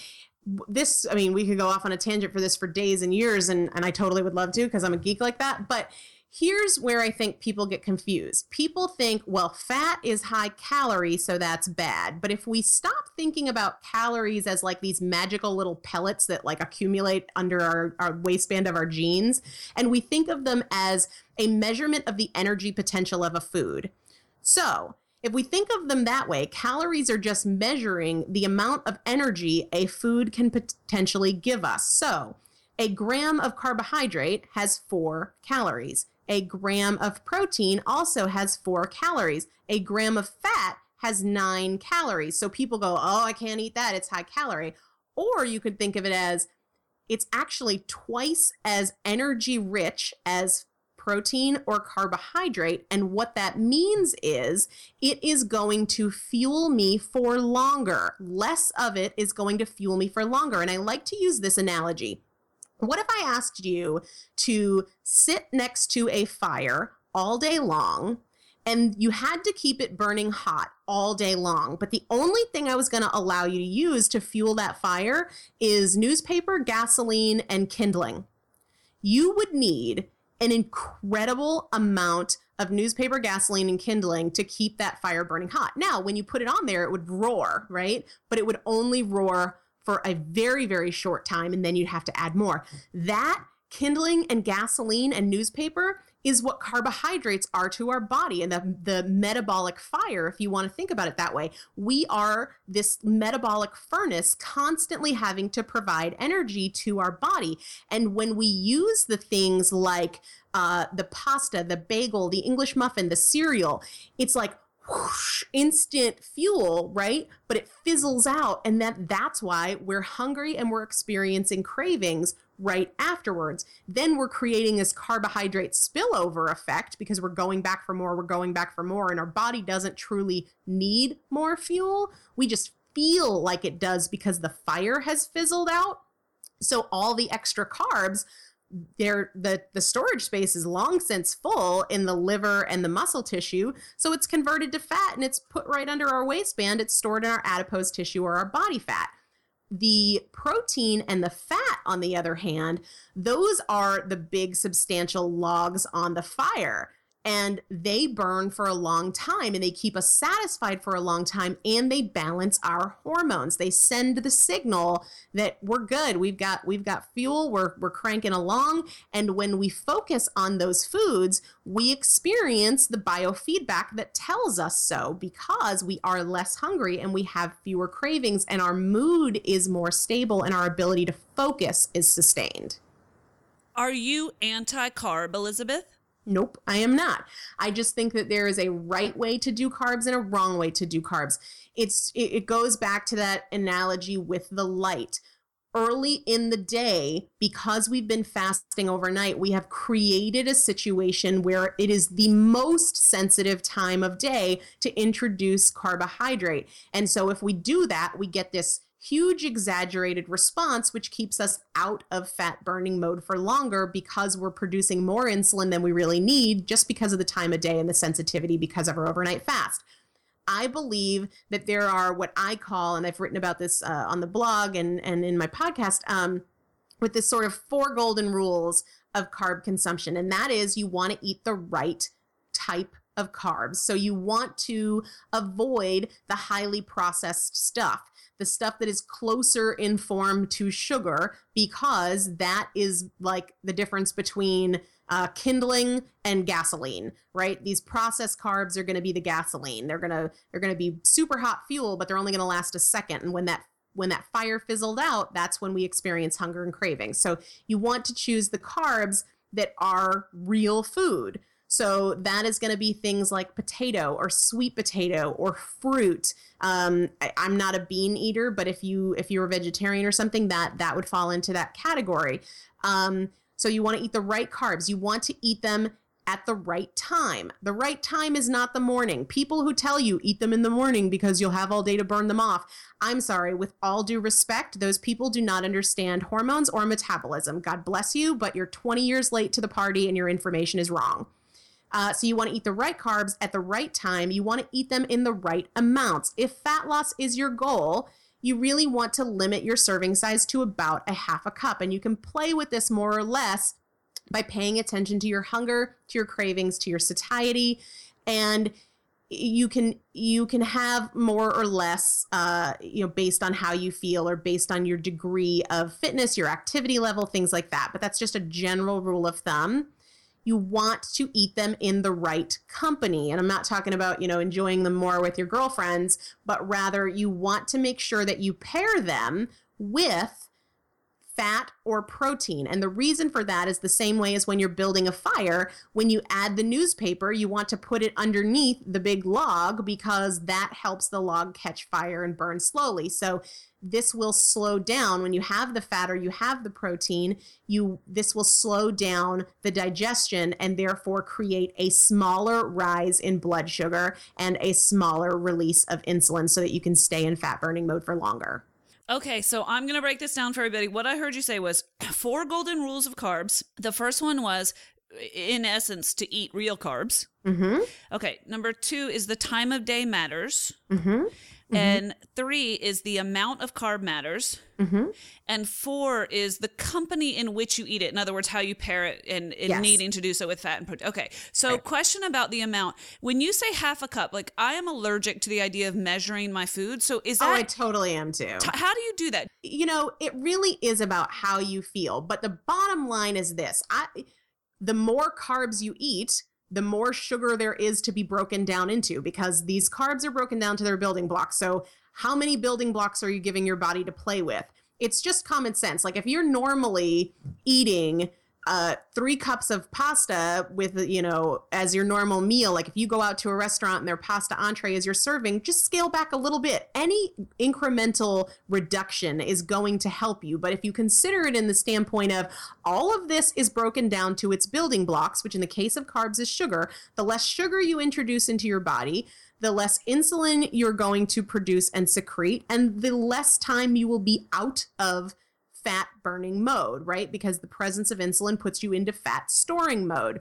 this i mean we could go off on a tangent for this for days and years and, and i totally would love to because i'm a geek like that but here's where i think people get confused. People think well fat is high calorie so that's bad. But if we stop thinking about calories as like these magical little pellets that like accumulate under our, our waistband of our jeans and we think of them as a measurement of the energy potential of a food. So if we think of them that way, calories are just measuring the amount of energy a food can potentially give us. So, a gram of carbohydrate has four calories. A gram of protein also has four calories. A gram of fat has nine calories. So people go, oh, I can't eat that. It's high calorie. Or you could think of it as it's actually twice as energy rich as protein or carbohydrate. And what that means is it is going to fuel me for longer. Less of it is going to fuel me for longer. And I like to use this analogy. What if I asked you to sit next to a fire all day long and you had to keep it burning hot all day long. But the only thing I was going to allow you to use to fuel that fire is newspaper, gasoline, and kindling. You would need an incredible amount of newspaper gasoline and kindling to keep that fire burning hot. Now, when you put it on there, it would roar, right? But it would only roar for a very, very short time, and then you'd have to add more. That kindling and gasoline and newspaper is what carbohydrates are to our body and the, the metabolic fire, if you want to think about it that way. We are this metabolic furnace constantly having to provide energy to our body. And when we use the things like uh, the pasta, the bagel, the English muffin, the cereal, it's like whoosh, instant fuel, right? But it fizzles out. And that that's why we're hungry and we're experiencing cravings right afterwards. Then we're creating this carbohydrate spillover effect because we're going back for more, we're going back for more, and our body doesn't truly need more fuel. We just feel like it does because the fire has fizzled out. So all the extra carbs there the the storage space is long since full in the liver and the muscle tissue so it's converted to fat and it's put right under our waistband. It's stored in our adipose tissue or our body fat. The protein and the fat, on the other hand, those are the big substantial logs on the fire and they burn for a long time and they keep us satisfied for a long time and they balance our hormones. They send the signal that we're good. We've got we've got fuel. We're we're cranking along. And when we focus on those foods we experience the biofeedback that tells us so because we are less hungry and we have fewer cravings and our mood is more stable and our ability to focus is sustained. Are you anti carb, Elizabeth? Nope, I am not. I just think that there is a right way to do carbs and a wrong way to do carbs. It's it, it goes back to that analogy with the light early in the day, because we've been fasting overnight, we have created a situation where it is the most sensitive time of day to introduce carbohydrate. And so, if we do that, we get this huge exaggerated response, which keeps us out of fat burning mode for longer because we're producing more insulin than we really need just because of the time of day and the sensitivity because of our overnight fast. I believe that there are what I call, and I've written about this uh, on the blog and, and in my podcast, um, with this sort of four golden rules of carb consumption. And that is you want to eat the right type of carbs. So you want to avoid the highly processed stuff, the stuff that is closer in form to sugar, because that is like the difference between uh, kindling and gasoline right? These processed carbs are going to be the gasoline. They're going to they're to be super hot fuel but they're only going to last a second. And when that when that fire fizzled out that's when we experience hunger and craving so you want to choose the carbs that are real food so that is going to be things like potato or sweet potato or fruit. Um, I, am not a bean eater, but if you if you're a vegetarian or something, that that would fall into that category. Um, so you want to eat the right carbs. You want to eat them at the right time. The right time is not the morning. People who tell you eat them in the morning because you'll have all day to burn them off. I'm sorry, with all due respect, those people do not understand hormones or metabolism. God bless you, but you're 20 years late to the party and your information is wrong. Uh, so you want to eat the right carbs at the right time. You want to eat them in the right amounts. If fat loss is your goal, you really want to limit your serving size to about a half a cup. And you can play with this more or less by paying attention to your hunger, to your cravings, to your satiety. And you can you can have more or less uh, you know based on how you feel or based on your degree of fitness your activity level things like that but that's just a general rule of thumb you want to eat them in the right company. And I'm not talking about, you know, enjoying them more with your girlfriends, but rather you want to make sure that you pair them with fat or protein. And the reason for that is the same way as when you're building a fire. When you add the newspaper, you want to put it underneath the big log because that helps the log catch fire and burn slowly. So this will slow down when you have the fat or you have the protein you this will slow down the digestion and therefore create a smaller rise in blood sugar and a smaller release of insulin so that you can stay in fat burning mode for longer Okay, so I'm going to break this down for everybody. What I heard you say was [clears throat] four golden rules of carbs. The first one was, in essence, to eat real carbs. Mm-hmm. Okay, number two is the time of day matters. Mm-hmm. Mm-hmm. And three is the amount of carb matters. Mm-hmm. And four is the company in which you eat it. In other words, how you pair it and, and Yes. needing to do so with fat and protein. Okay. So, Right. question about the amount. When you say half a cup, like I am allergic to the idea of measuring my food. So, is oh i totally am too t- how do you do that? you know it really is about how you feel but the bottom line is this i the more carbs you eat the more sugar there is to be broken down into because these carbs are broken down to their building blocks. So how many building blocks are you giving your body to play with? It's just common sense. Like if you're normally eating uh, three cups of pasta with you know as your normal meal. Like if you go out to a restaurant and their pasta entree is your serving just scale back a little bit. Any incremental reduction is going to help you. But if you consider it in the standpoint of all of this is broken down to its building blocks which in the case of carbs is sugar the less sugar you introduce into your body the less insulin you're going to produce and secrete and the less time you will be out of fat burning mode, right? Because the presence of insulin puts you into fat storing mode.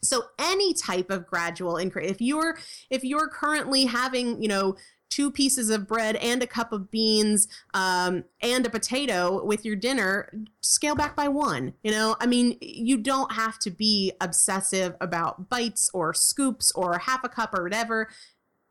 So any type of gradual increase, if you're if you're currently having, you know, two pieces of bread and a cup of beans um, and a potato with your dinner, scale back by one. You know, I mean, you don't have to be obsessive about bites or scoops or half a cup or whatever.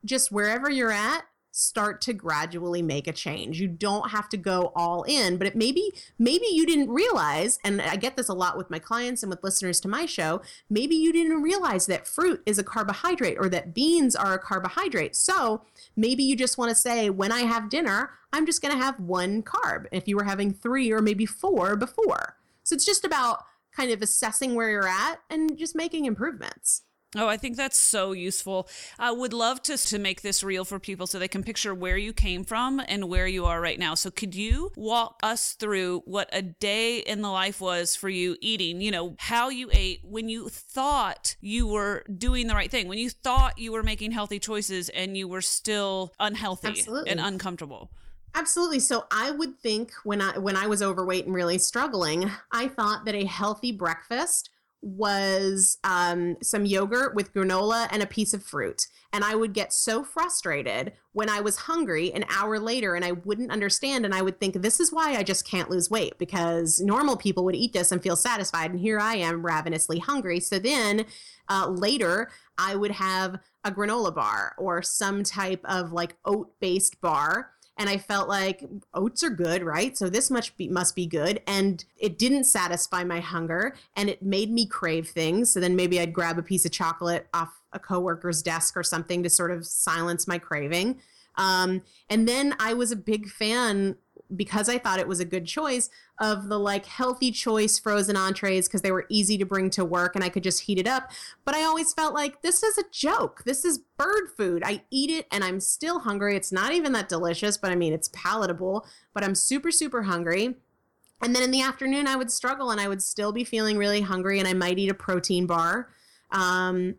Just wherever you're at, start to gradually make a change. You don't have to go all in, but it maybe maybe you didn't realize and I get this a lot with my clients and with listeners to my show, maybe you didn't realize that fruit is a carbohydrate or that beans are a carbohydrate. So, maybe you just want to say when I have dinner, I'm just going to have one carb if you were having 3 or maybe 4 before. So it's just about kind of assessing where you're at and just making improvements. Oh, I think that's so useful. I would love to to make this real for people so they can picture where you came from and where you are right now. So could you walk us through what a day in the life was for you eating, you know, how you ate when you thought you were doing the right thing, when you thought you were making healthy choices and you were still unhealthy Absolutely. and uncomfortable? Absolutely. So I would think when I when I was overweight and really struggling, I thought that a healthy breakfast was um, some yogurt with granola and a piece of fruit. And I would get so frustrated when I was hungry an hour later and I wouldn't understand. And I would think, this is why I just can't lose weight because normal people would eat this and feel satisfied. And here I am ravenously hungry. So then uh, later, I would have a granola bar or some type of like oat based bar and I felt like oats are good, right? So this much be, must be good. And it didn't satisfy my hunger and it made me crave things. So then maybe I'd grab a piece of chocolate off a coworker's desk or something to sort of silence my craving. Um, and then I was a big fan because I thought it was a good choice of the like healthy choice frozen entrees because they were easy to bring to work and I could just heat it up. But I always felt like this is a joke. This is bird food. I eat it and I'm still hungry. It's not even that delicious, but I mean, it's palatable, but I'm super, super hungry. And then in the afternoon, I would struggle and I would still be feeling really hungry and I might eat a protein bar um,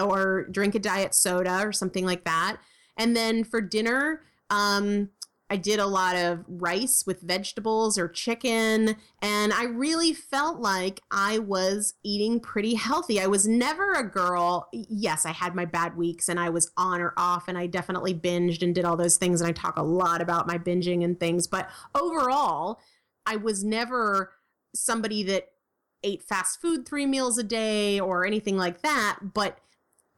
or drink a diet soda or something like that. And then for dinner, um, I did a lot of rice with vegetables or chicken, and I really felt like I was eating pretty healthy. I was never a girl. Yes, I had my bad weeks and I was on or off, and I definitely binged and did all those things. And I talk a lot about my binging and things, but overall, I was never somebody that ate fast food three meals a day or anything like that. But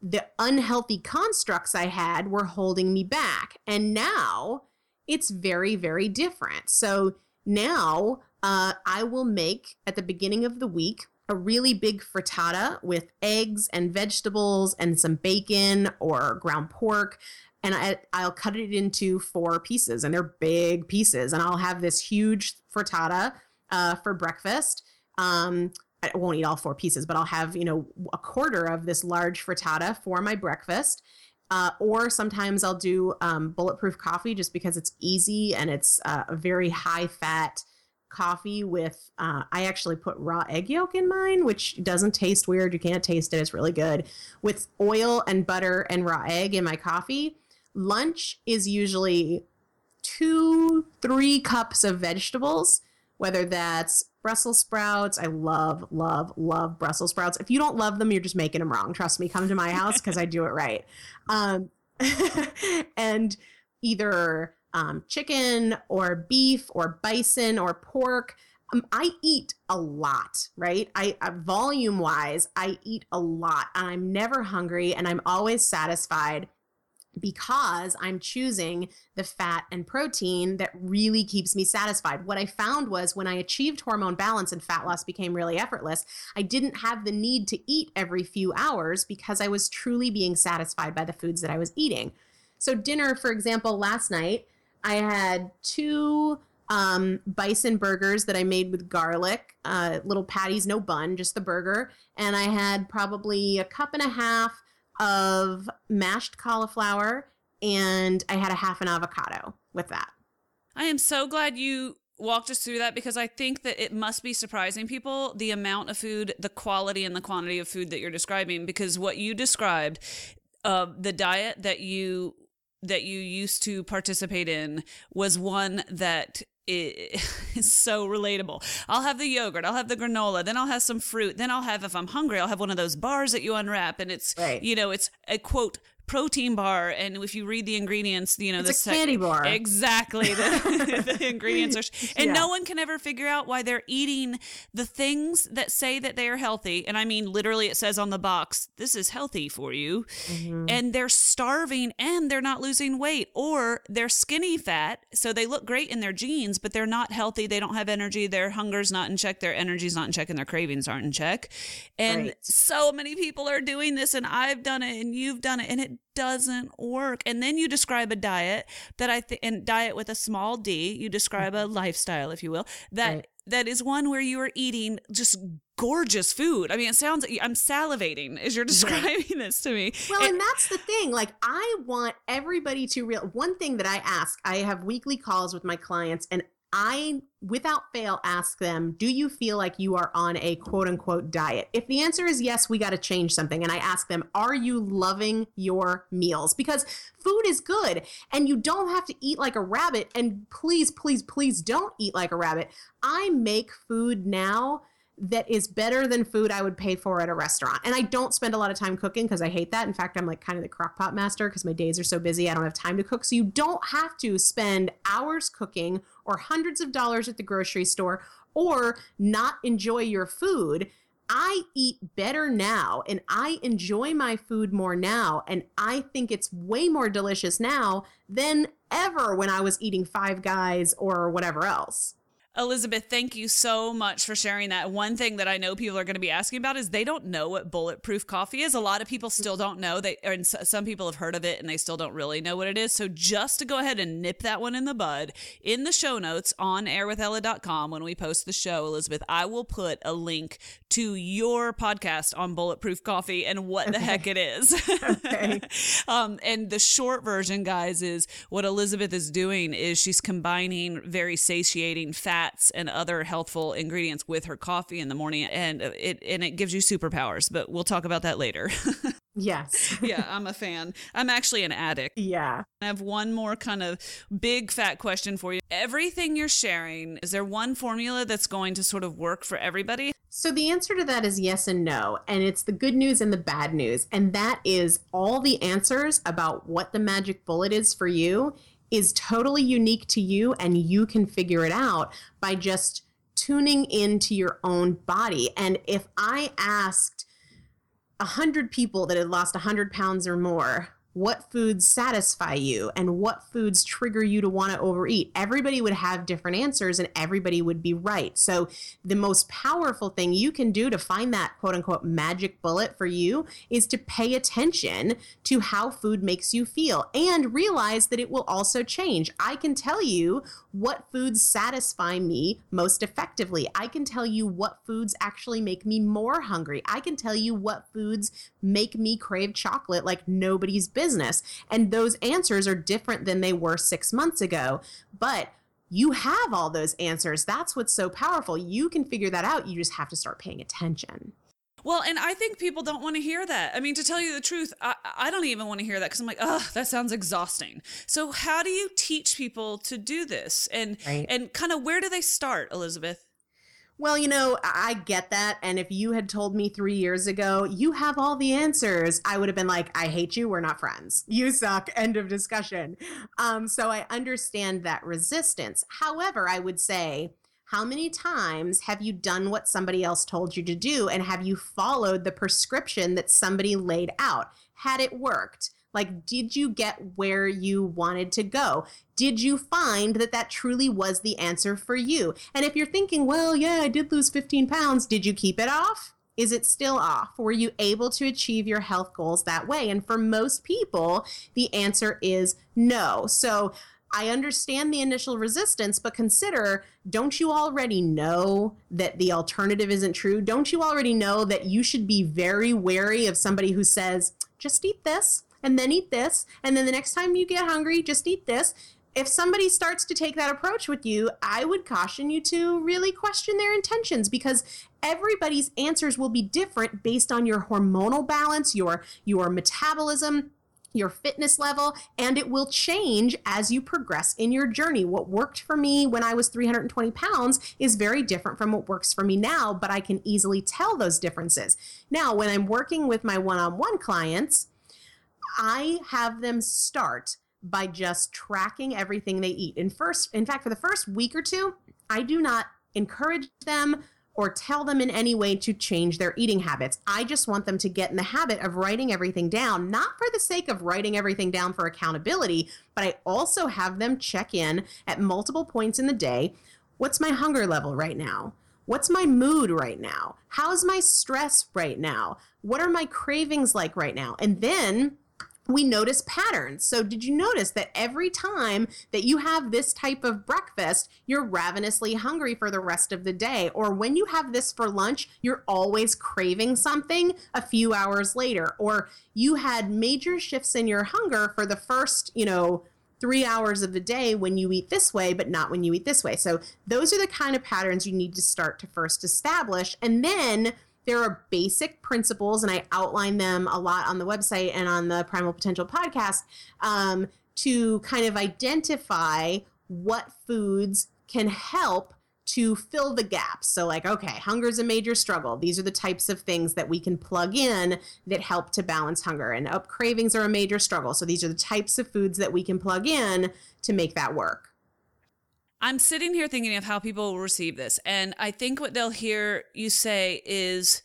the unhealthy constructs I had were holding me back. And now, it's very, very different. So now uh, I will make at the beginning of the week a really big frittata with eggs and vegetables and some bacon or ground pork. And I, I'll cut it into four pieces, and they're big pieces. And I'll have this huge frittata uh, for breakfast. Um, I won't eat all four pieces, but I'll have, you know, a quarter of this large frittata for my breakfast. Uh, or sometimes I'll do um, bulletproof coffee just because it's easy and it's uh, a very high fat coffee with uh, I actually put raw egg yolk in mine, which doesn't taste weird. You can't taste it. It's really good. With oil and butter and raw egg in my coffee. Lunch is usually two, three cups of vegetables, whether that's Brussels sprouts. I love, love, love Brussels sprouts. If you don't love them, you're just making them wrong. Trust me. Come to my house because I do it right. [laughs] Um, [laughs] and either um, chicken or beef or bison or pork. Um, I eat a lot, right? I, I volume wise, I eat a lot. And I'm never hungry and I'm always satisfied because I'm choosing the fat and protein that really keeps me satisfied. What I found was when I achieved hormone balance and fat loss became really effortless, I didn't have the need to eat every few hours because I was truly being satisfied by the foods that I was eating. So, dinner, for example, last night, I had two um, bison burgers that I made with garlic, uh, little patties, no bun, just the burger. And I had probably a cup and a half of mashed cauliflower and I had a half an avocado with that. I am so glad you walked us through that because I think that it must be surprising people the amount of food, the quality and the quantity of food that you're describing because what you described uh, the diet that you that you used to participate in was one that is [laughs] so relatable. I'll have the yogurt, I'll have the granola, then I'll have some fruit, then I'll have if I'm hungry, I'll have one of those bars that you unwrap and it's right. you know, it's a quote protein bar and if you read the ingredients you know it's the a candy bar exactly the, [laughs] the ingredients are and yeah. no one can ever figure out why they're eating the things that say that they are healthy and i mean literally it says on the box this is healthy for you mm-hmm. and they're starving and they're not losing weight or they're skinny fat so they look great in their jeans but they're not healthy they don't have energy their hunger's not in check their energy's not in check and their cravings aren't in check and right. so many people are doing this and i've done it and you've done it and it doesn't work. And then you describe a diet that I think, and diet with a small d, you describe a mm-hmm. lifestyle, if you will, that. Right that is one where you are eating just gorgeous food. I mean, it sounds I'm salivating as you're [laughs] describing this to me. Well, and, and that's the thing. Like I want everybody to real one thing that I ask, I have weekly calls with my clients and I, without fail, ask them, Do you feel like you are on a quote unquote diet? If the answer is yes, we got to change something. And I ask them, Are you loving your meals? Because food is good and you don't have to eat like a rabbit. And please, please, please don't eat like a rabbit. I make food now that is better than food I would pay for at a restaurant. And I don't spend a lot of time cooking because I hate that. In fact, I'm like kind of the crock pot master because my days are so busy. I don't have time to cook. So you don't have to spend hours cooking or hundreds of dollars at the grocery store or not enjoy your food. I eat better now and I enjoy my food more now. And I think it's way more delicious now than ever when I was eating Five Guys or whatever else. Elizabeth, thank you so much for sharing that. One thing that I know people are going to be asking about is they don't know what bulletproof coffee is. A lot of people still don't know. They and some people have heard of it and they still don't really know what it is. So just to go ahead and nip that one in the bud, in the show notes on airwithella.com when we post the show, Elizabeth, I will put a link to your podcast on bulletproof coffee and what okay. the heck it is. [laughs] okay. [laughs] um, and the short version, guys, is what Elizabeth is doing is she's combining very satiating fat fats and other healthful ingredients with her coffee in the morning and it and it gives you superpowers but we'll talk about that later. [laughs] Yes. Yeah i'm a fan. I'm actually an addict. Yeah. I have one more kind of big fat question for you. Everything you're sharing is there one formula that's going to sort of work for everybody? So the answer to that is yes and no. And it's the good news and the bad news. And that is all the answers about what the magic bullet is for you is totally unique to you and you can figure it out by just tuning into your own body. And if I asked a hundred people that had lost a hundred pounds or more, what foods satisfy you and what foods trigger you to want to overeat. Everybody would have different answers and everybody would be right. So, the most powerful thing you can do to find that quote unquote magic bullet for you is to pay attention to how food makes you feel and realize that it will also change. I can tell you what foods satisfy me most effectively. I can tell you what foods actually make me more hungry. I can tell you what foods make me crave chocolate like nobody's business. And those answers are different than they were six months ago. But you have all those answers. That's what's so powerful. You can figure that out. You just have to start paying attention. Well, and I think people don't want to hear that. I mean, to tell you the truth, I, I don't even want to hear that because I'm like, oh, that sounds exhausting. So, how do you teach people to do this, and right. and kind of where do they start, Elizabeth? Well, you know, I get that. And if you had told me three years ago, you have all the answers, I would have been like, I hate you. We're not friends. You suck. [laughs] End of discussion. Um, so I understand that resistance. However, I would say, how many times have you done what somebody else told you to do? And have you followed the prescription that somebody laid out? Had it worked? Like, did you get where you wanted to go? Did you find that that truly was the answer for you? And if you're thinking, well, yeah, I did lose 15 pounds, did you keep it off? Is it still off? Were you able to achieve your health goals that way? And for most people, the answer is no. So, I understand the initial resistance, but consider don't you already know that the alternative isn't true? Don't you already know that you should be very wary of somebody who says, just eat this? And then eat this. And then the next time you get hungry, just eat this. If somebody starts to take that approach with you, I would caution you to really question their intentions because everybody's answers will be different based on your hormonal balance, your your metabolism, your fitness level, and it will change as you progress in your journey. What worked for me when I was 320 pounds is very different from what works for me now, but I can easily tell those differences. Now, when I'm working with my one on one clients, I have them start by just tracking everything they eat. In first, in fact, for the first week or two, I do not encourage them or tell them in any way to change their eating habits. I just want them to get in the habit of writing everything down, not for the sake of writing everything down for accountability, but I also have them check in at multiple points in the day. What's my hunger level right now? What's my mood right now? How's my stress right now? What are my cravings like right now? And then we notice patterns. So, did you notice that every time that you have this type of breakfast, you're ravenously hungry for the rest of the day? Or when you have this for lunch, you're always craving something a few hours later? Or you had major shifts in your hunger for the first, you know, three hours of the day when you eat this way, but not when you eat this way. So, those are the kind of patterns you need to start to first establish. And then there are basic principles, and I outline them a lot on the website and on the Primal Potential podcast um, to kind of identify what foods can help to fill the gaps. So, like, okay, hunger is a major struggle. These are the types of things that we can plug in that help to balance hunger. And up cravings are a major struggle. So, these are the types of foods that we can plug in to make that work. I'm sitting here thinking of how people will receive this. And I think what they'll hear you say is,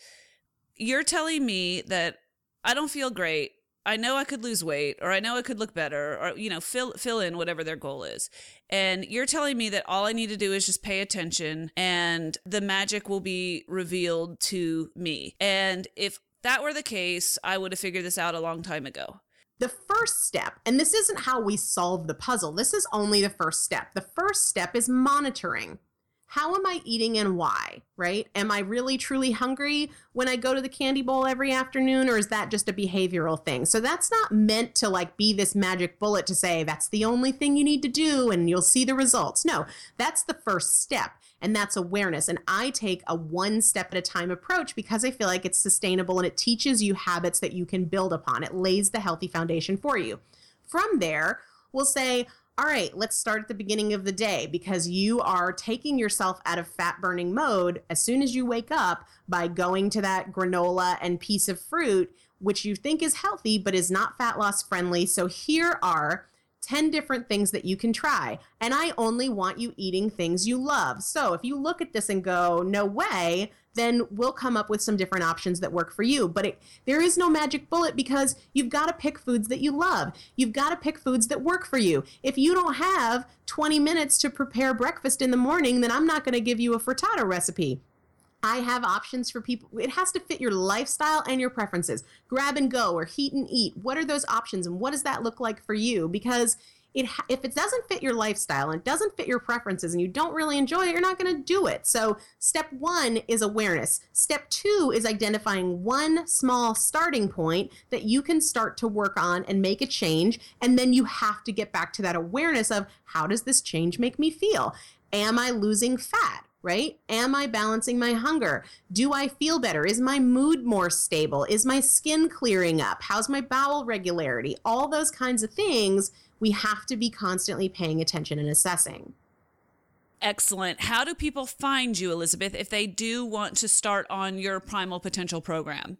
You're telling me that I don't feel great. I know I could lose weight or I know I could look better or you know fill fill in whatever their goal is. And you're telling me that all I need to do is just pay attention and the magic will be revealed to me. And if that were the case, I would have figured this out a long time ago the first step, and this isn't how we solve the puzzle, this is only the first step. The first step is monitoring. How am I eating and why, right? Am I really truly hungry when I go to the candy bowl every afternoon, or is that just a behavioral thing? So that's not meant to like be this magic bullet to say that's the only thing you need to do and you'll see the results. No, that's the first step and that's awareness. And I take a one step at a time approach because I feel like it's sustainable and it teaches you habits that you can build upon. It lays the healthy foundation for you. From there, we'll say, all right, let's start at the beginning of the day because you are taking yourself out of fat burning mode as soon as you wake up by going to that granola and piece of fruit, which you think is healthy but is not fat loss friendly. So here are 10 different things that you can try. And I only want you eating things you love. So if you look at this and go, no way, then we'll come up with some different options that work for you. But it, there is no magic bullet because you've got to pick foods that you love. You've got to pick foods that work for you. If you don't have 20 minutes to prepare breakfast in the morning, then I'm not going to give you a frittata recipe. I have options for people. It has to fit your lifestyle and your preferences. Grab and go or heat and eat. What are those options and what does that look like for you? Because it if it doesn't fit your lifestyle and doesn't fit your preferences and you don't really enjoy it, you're not going to do it. So, step 1 is awareness. Step 2 is identifying one small starting point that you can start to work on and make a change, and then you have to get back to that awareness of how does this change make me feel? Am I losing fat? Right? Am I balancing my hunger? Do I feel better? Is my mood more stable? Is my skin clearing up? How's my bowel regularity? All those kinds of things we have to be constantly paying attention and assessing. Excellent. How do people find you, Elizabeth, if they do want to start on your Primal Potential program?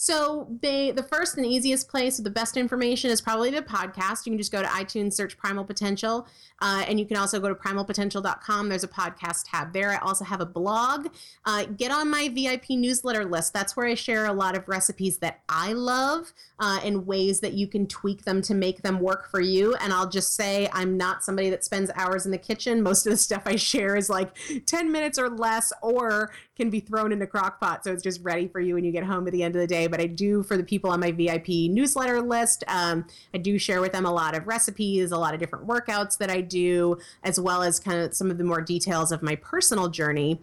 So they the first and easiest place with the best information is probably the podcast. You can just go to iTunes, search Primal Potential, uh, and you can also go to primalpotential.com. There's a podcast tab there. I also have a blog. Uh, get on my VIP newsletter list. That's where I share a lot of recipes that I love uh, and ways that you can tweak them to make them work for you. And I'll just say I'm not somebody that spends hours in the kitchen. Most of the stuff I share is like 10 minutes or less, or can be thrown into crock pot. So it's just ready for you when you get home at the end of the day but I do for the people on my VIP newsletter list. Um, I do share with them a lot of recipes, a lot of different workouts that I do, as well as kind of some of the more details of my personal journey.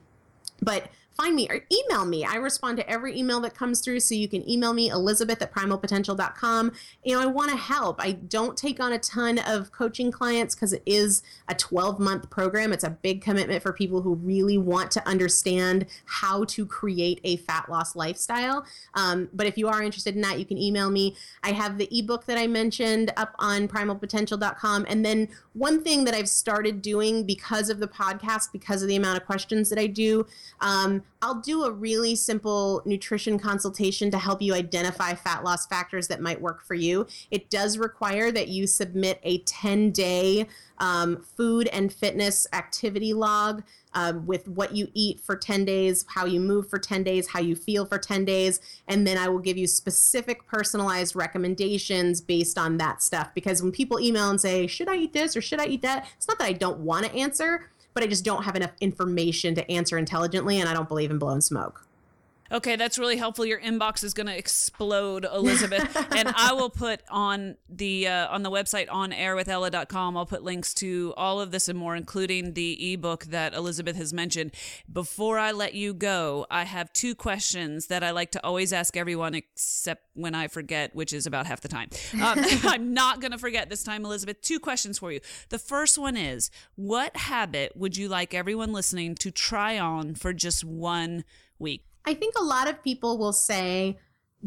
But find me or email me. I respond to every email that comes through. So you can email me, elizabeth at primalpotential.com. You know, I want to help. I don't take on a ton of coaching clients because it is a 12 month program. It's a big commitment for people who really want to understand how to create a fat loss lifestyle. Um, but if you are interested in that, you can email me. I have the ebook that I mentioned up on primalpotential.com. And then one thing that I've started doing because of the podcast, because of the amount of questions that I do, um, I'll do a really simple nutrition consultation to help you identify fat loss factors that might work for you. It does require that you submit a 10 day um, food and fitness activity log. Um, with what you eat for 10 days, how you move for 10 days, how you feel for 10 days. And then I will give you specific personalized recommendations based on that stuff. Because when people email and say, should I eat this or should I eat that? It's not that I don't want to answer but I just don't have enough information to answer intelligently, and I don't believe in blowing smoke. Okay, that's really helpful. Your inbox is going to explode, Elizabeth. [laughs] and I will put on the uh, on the website on airwithella.com. I'll put links to all of this and more, including the ebook that Elizabeth has mentioned. Before I let you go, I have two questions that I like to always ask everyone, except when I forget, which is about half the time. Um, [laughs] [laughs] I'm not going to forget this time, Elizabeth. Two questions for you. The first one is, what habit would you like everyone listening to try on for just one week? I think a lot of people will say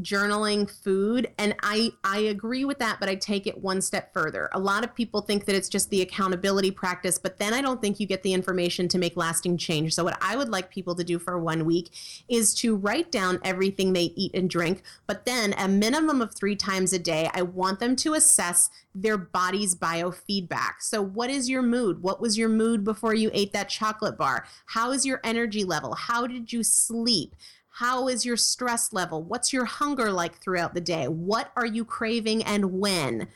journaling food and I I agree with that but I take it one step further. A lot of people think that it's just the accountability practice but then I don't think you get the information to make lasting change. So what I would like people to do for one week is to write down everything they eat and drink but then a minimum of 3 times a day I want them to assess their body's biofeedback. So what is your mood? What was your mood before you ate that chocolate bar? How is your energy level? How did you sleep? How is your stress level? What's your hunger like throughout the day? What are you craving and when?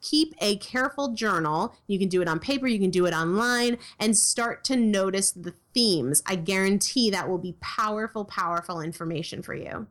Keep a careful journal. You can do it on paper, you can do it online, and start to notice the themes. I guarantee that will be powerful, powerful information for you.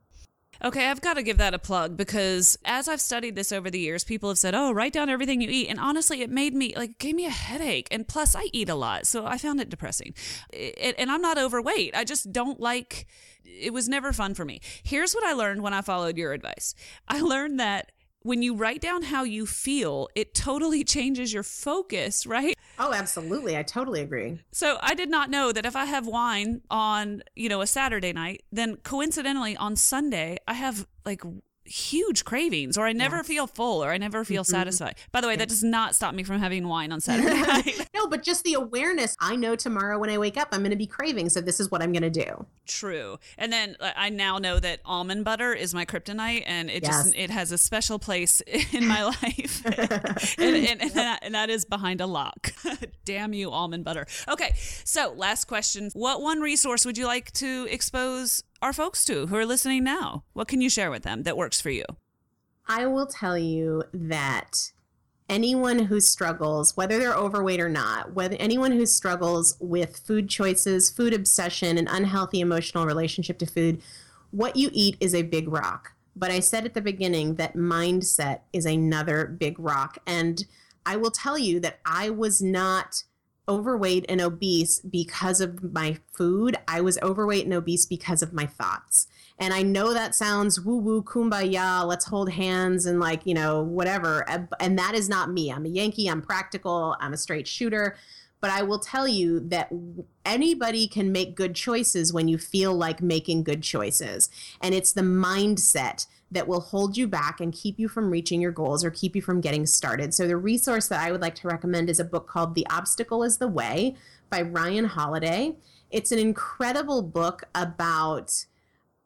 Okay, I've got to give that a plug because as I've studied this over the years, people have said, "Oh, write down everything you eat," and honestly, it made me like gave me a headache. And plus, I eat a lot, so I found it depressing. It, and I'm not overweight. I just don't like. It was never fun for me. Here's what I learned when I followed your advice. I learned that when you write down how you feel, it totally [laughs] changes your focus, right? Oh, absolutely. I totally agree. So I did not know that if I have wine on, you know, a Saturday night, then coincidentally on Sunday, I have like huge cravings or I never yes. feel full or I never feel mm-hmm. satisfied. By the way, that does not stop me from having wine on [laughs] Saturday night. [laughs] no, but just the awareness. I know tomorrow when I wake up, I'm going to be craving. So this is what I'm going to do. True. And then uh, I now know that almond butter is my kryptonite and it yes. just, it has a special place [laughs] in my life. and, and, and, that, and that is behind a lock. Damn you, almond butter. Okay. So last question. What one resource would you like to expose our folks to who are listening now? What can you share with them that works for you? I will tell you that anyone who struggles, whether they're overweight or not, whether anyone who struggles with food choices, food obsession, an unhealthy emotional relationship to food, what you eat is a big rock. But I said at the beginning that mindset is another big rock. And I will tell you that I was not overweight and obese because of my food. I was overweight and obese because of my thoughts. And I know that sounds woo woo kumbaya, let's hold hands and like, you know, whatever. And that is not me. I'm a Yankee, I'm practical, I'm a straight shooter. But I will tell you that anybody can make good choices when you feel like making good choices. And it's the mindset that will hold you back and keep you from reaching your goals or keep you from getting started. So, the resource that I would like to recommend is a book called The Obstacle is the Way by Ryan Holiday. It's an incredible book about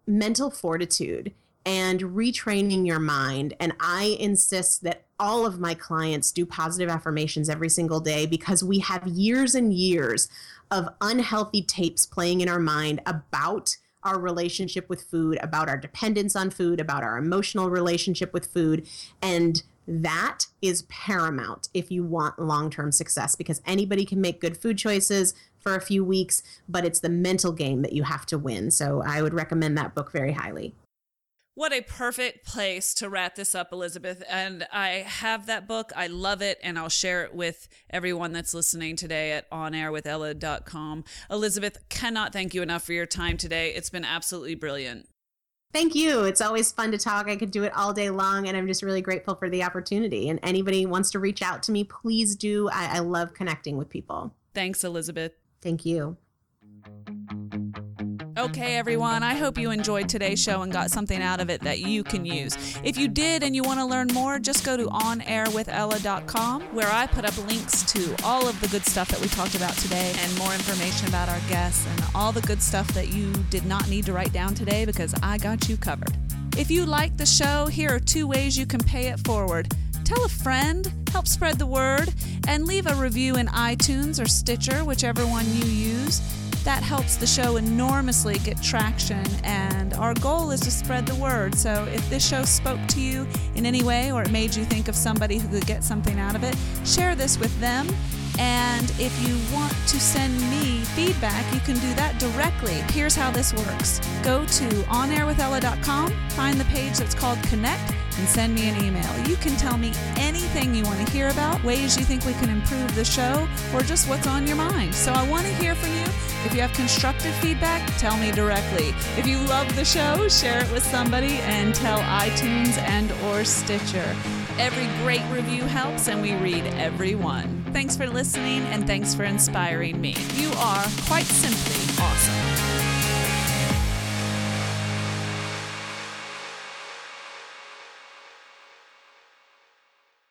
mental fortitude and retraining your mind. And I insist that all of my clients do positive affirmations every single day because we have years and years of unhealthy tapes playing in our mind about our relationship with food, about our dependence on food, about our emotional relationship with food. And that is paramount if you want long term success because anybody can make good food choices for a few weeks, but it's the mental game that you have to win. So I would recommend that book very highly. What a perfect place to wrap this up, Elizabeth. And I have that book. I love it. And I'll share it with everyone that's listening today at onairwithella.com. Elizabeth, cannot thank you enough for your time today. It's been absolutely brilliant. Thank you. It's always fun to talk. I could do it all day long, and I'm just really grateful for the opportunity. And anybody wants to reach out to me, please do. I, I love connecting with people. Thanks, Elizabeth. Thank you. Okay, everyone, I hope you enjoyed today's show and got something out of it that you can use. If you did and you want to learn more, just go to onairwithella.com where I put up links to all of the good stuff that we talked about today and more information about our guests and all the good stuff that you did not need to write down today because I got you covered. If you like the show, here are two ways you can pay it forward. Tell a friend, help spread the word, and leave a review in iTunes or Stitcher, whichever one you use. That helps the show enormously get traction, and our goal is to spread the word. So if this show spoke to you in any way or it made you think of somebody who could get something out of it, share this with them And if you want to send me feedback, you can do that directly. Here's how this works go to onairwithella.com, find the page that's called Connect, and send me an email. You can tell me anything you want to hear about, ways you think we can improve the show, or just what's on your mind. So I want to hear from you. If you have constructive feedback, tell me directly. If you love the show, share it with somebody and tell iTunes and or Stitcher. Every great review helps and we read every one. Thanks for listening and thanks for inspiring me. You are quite simply awesome.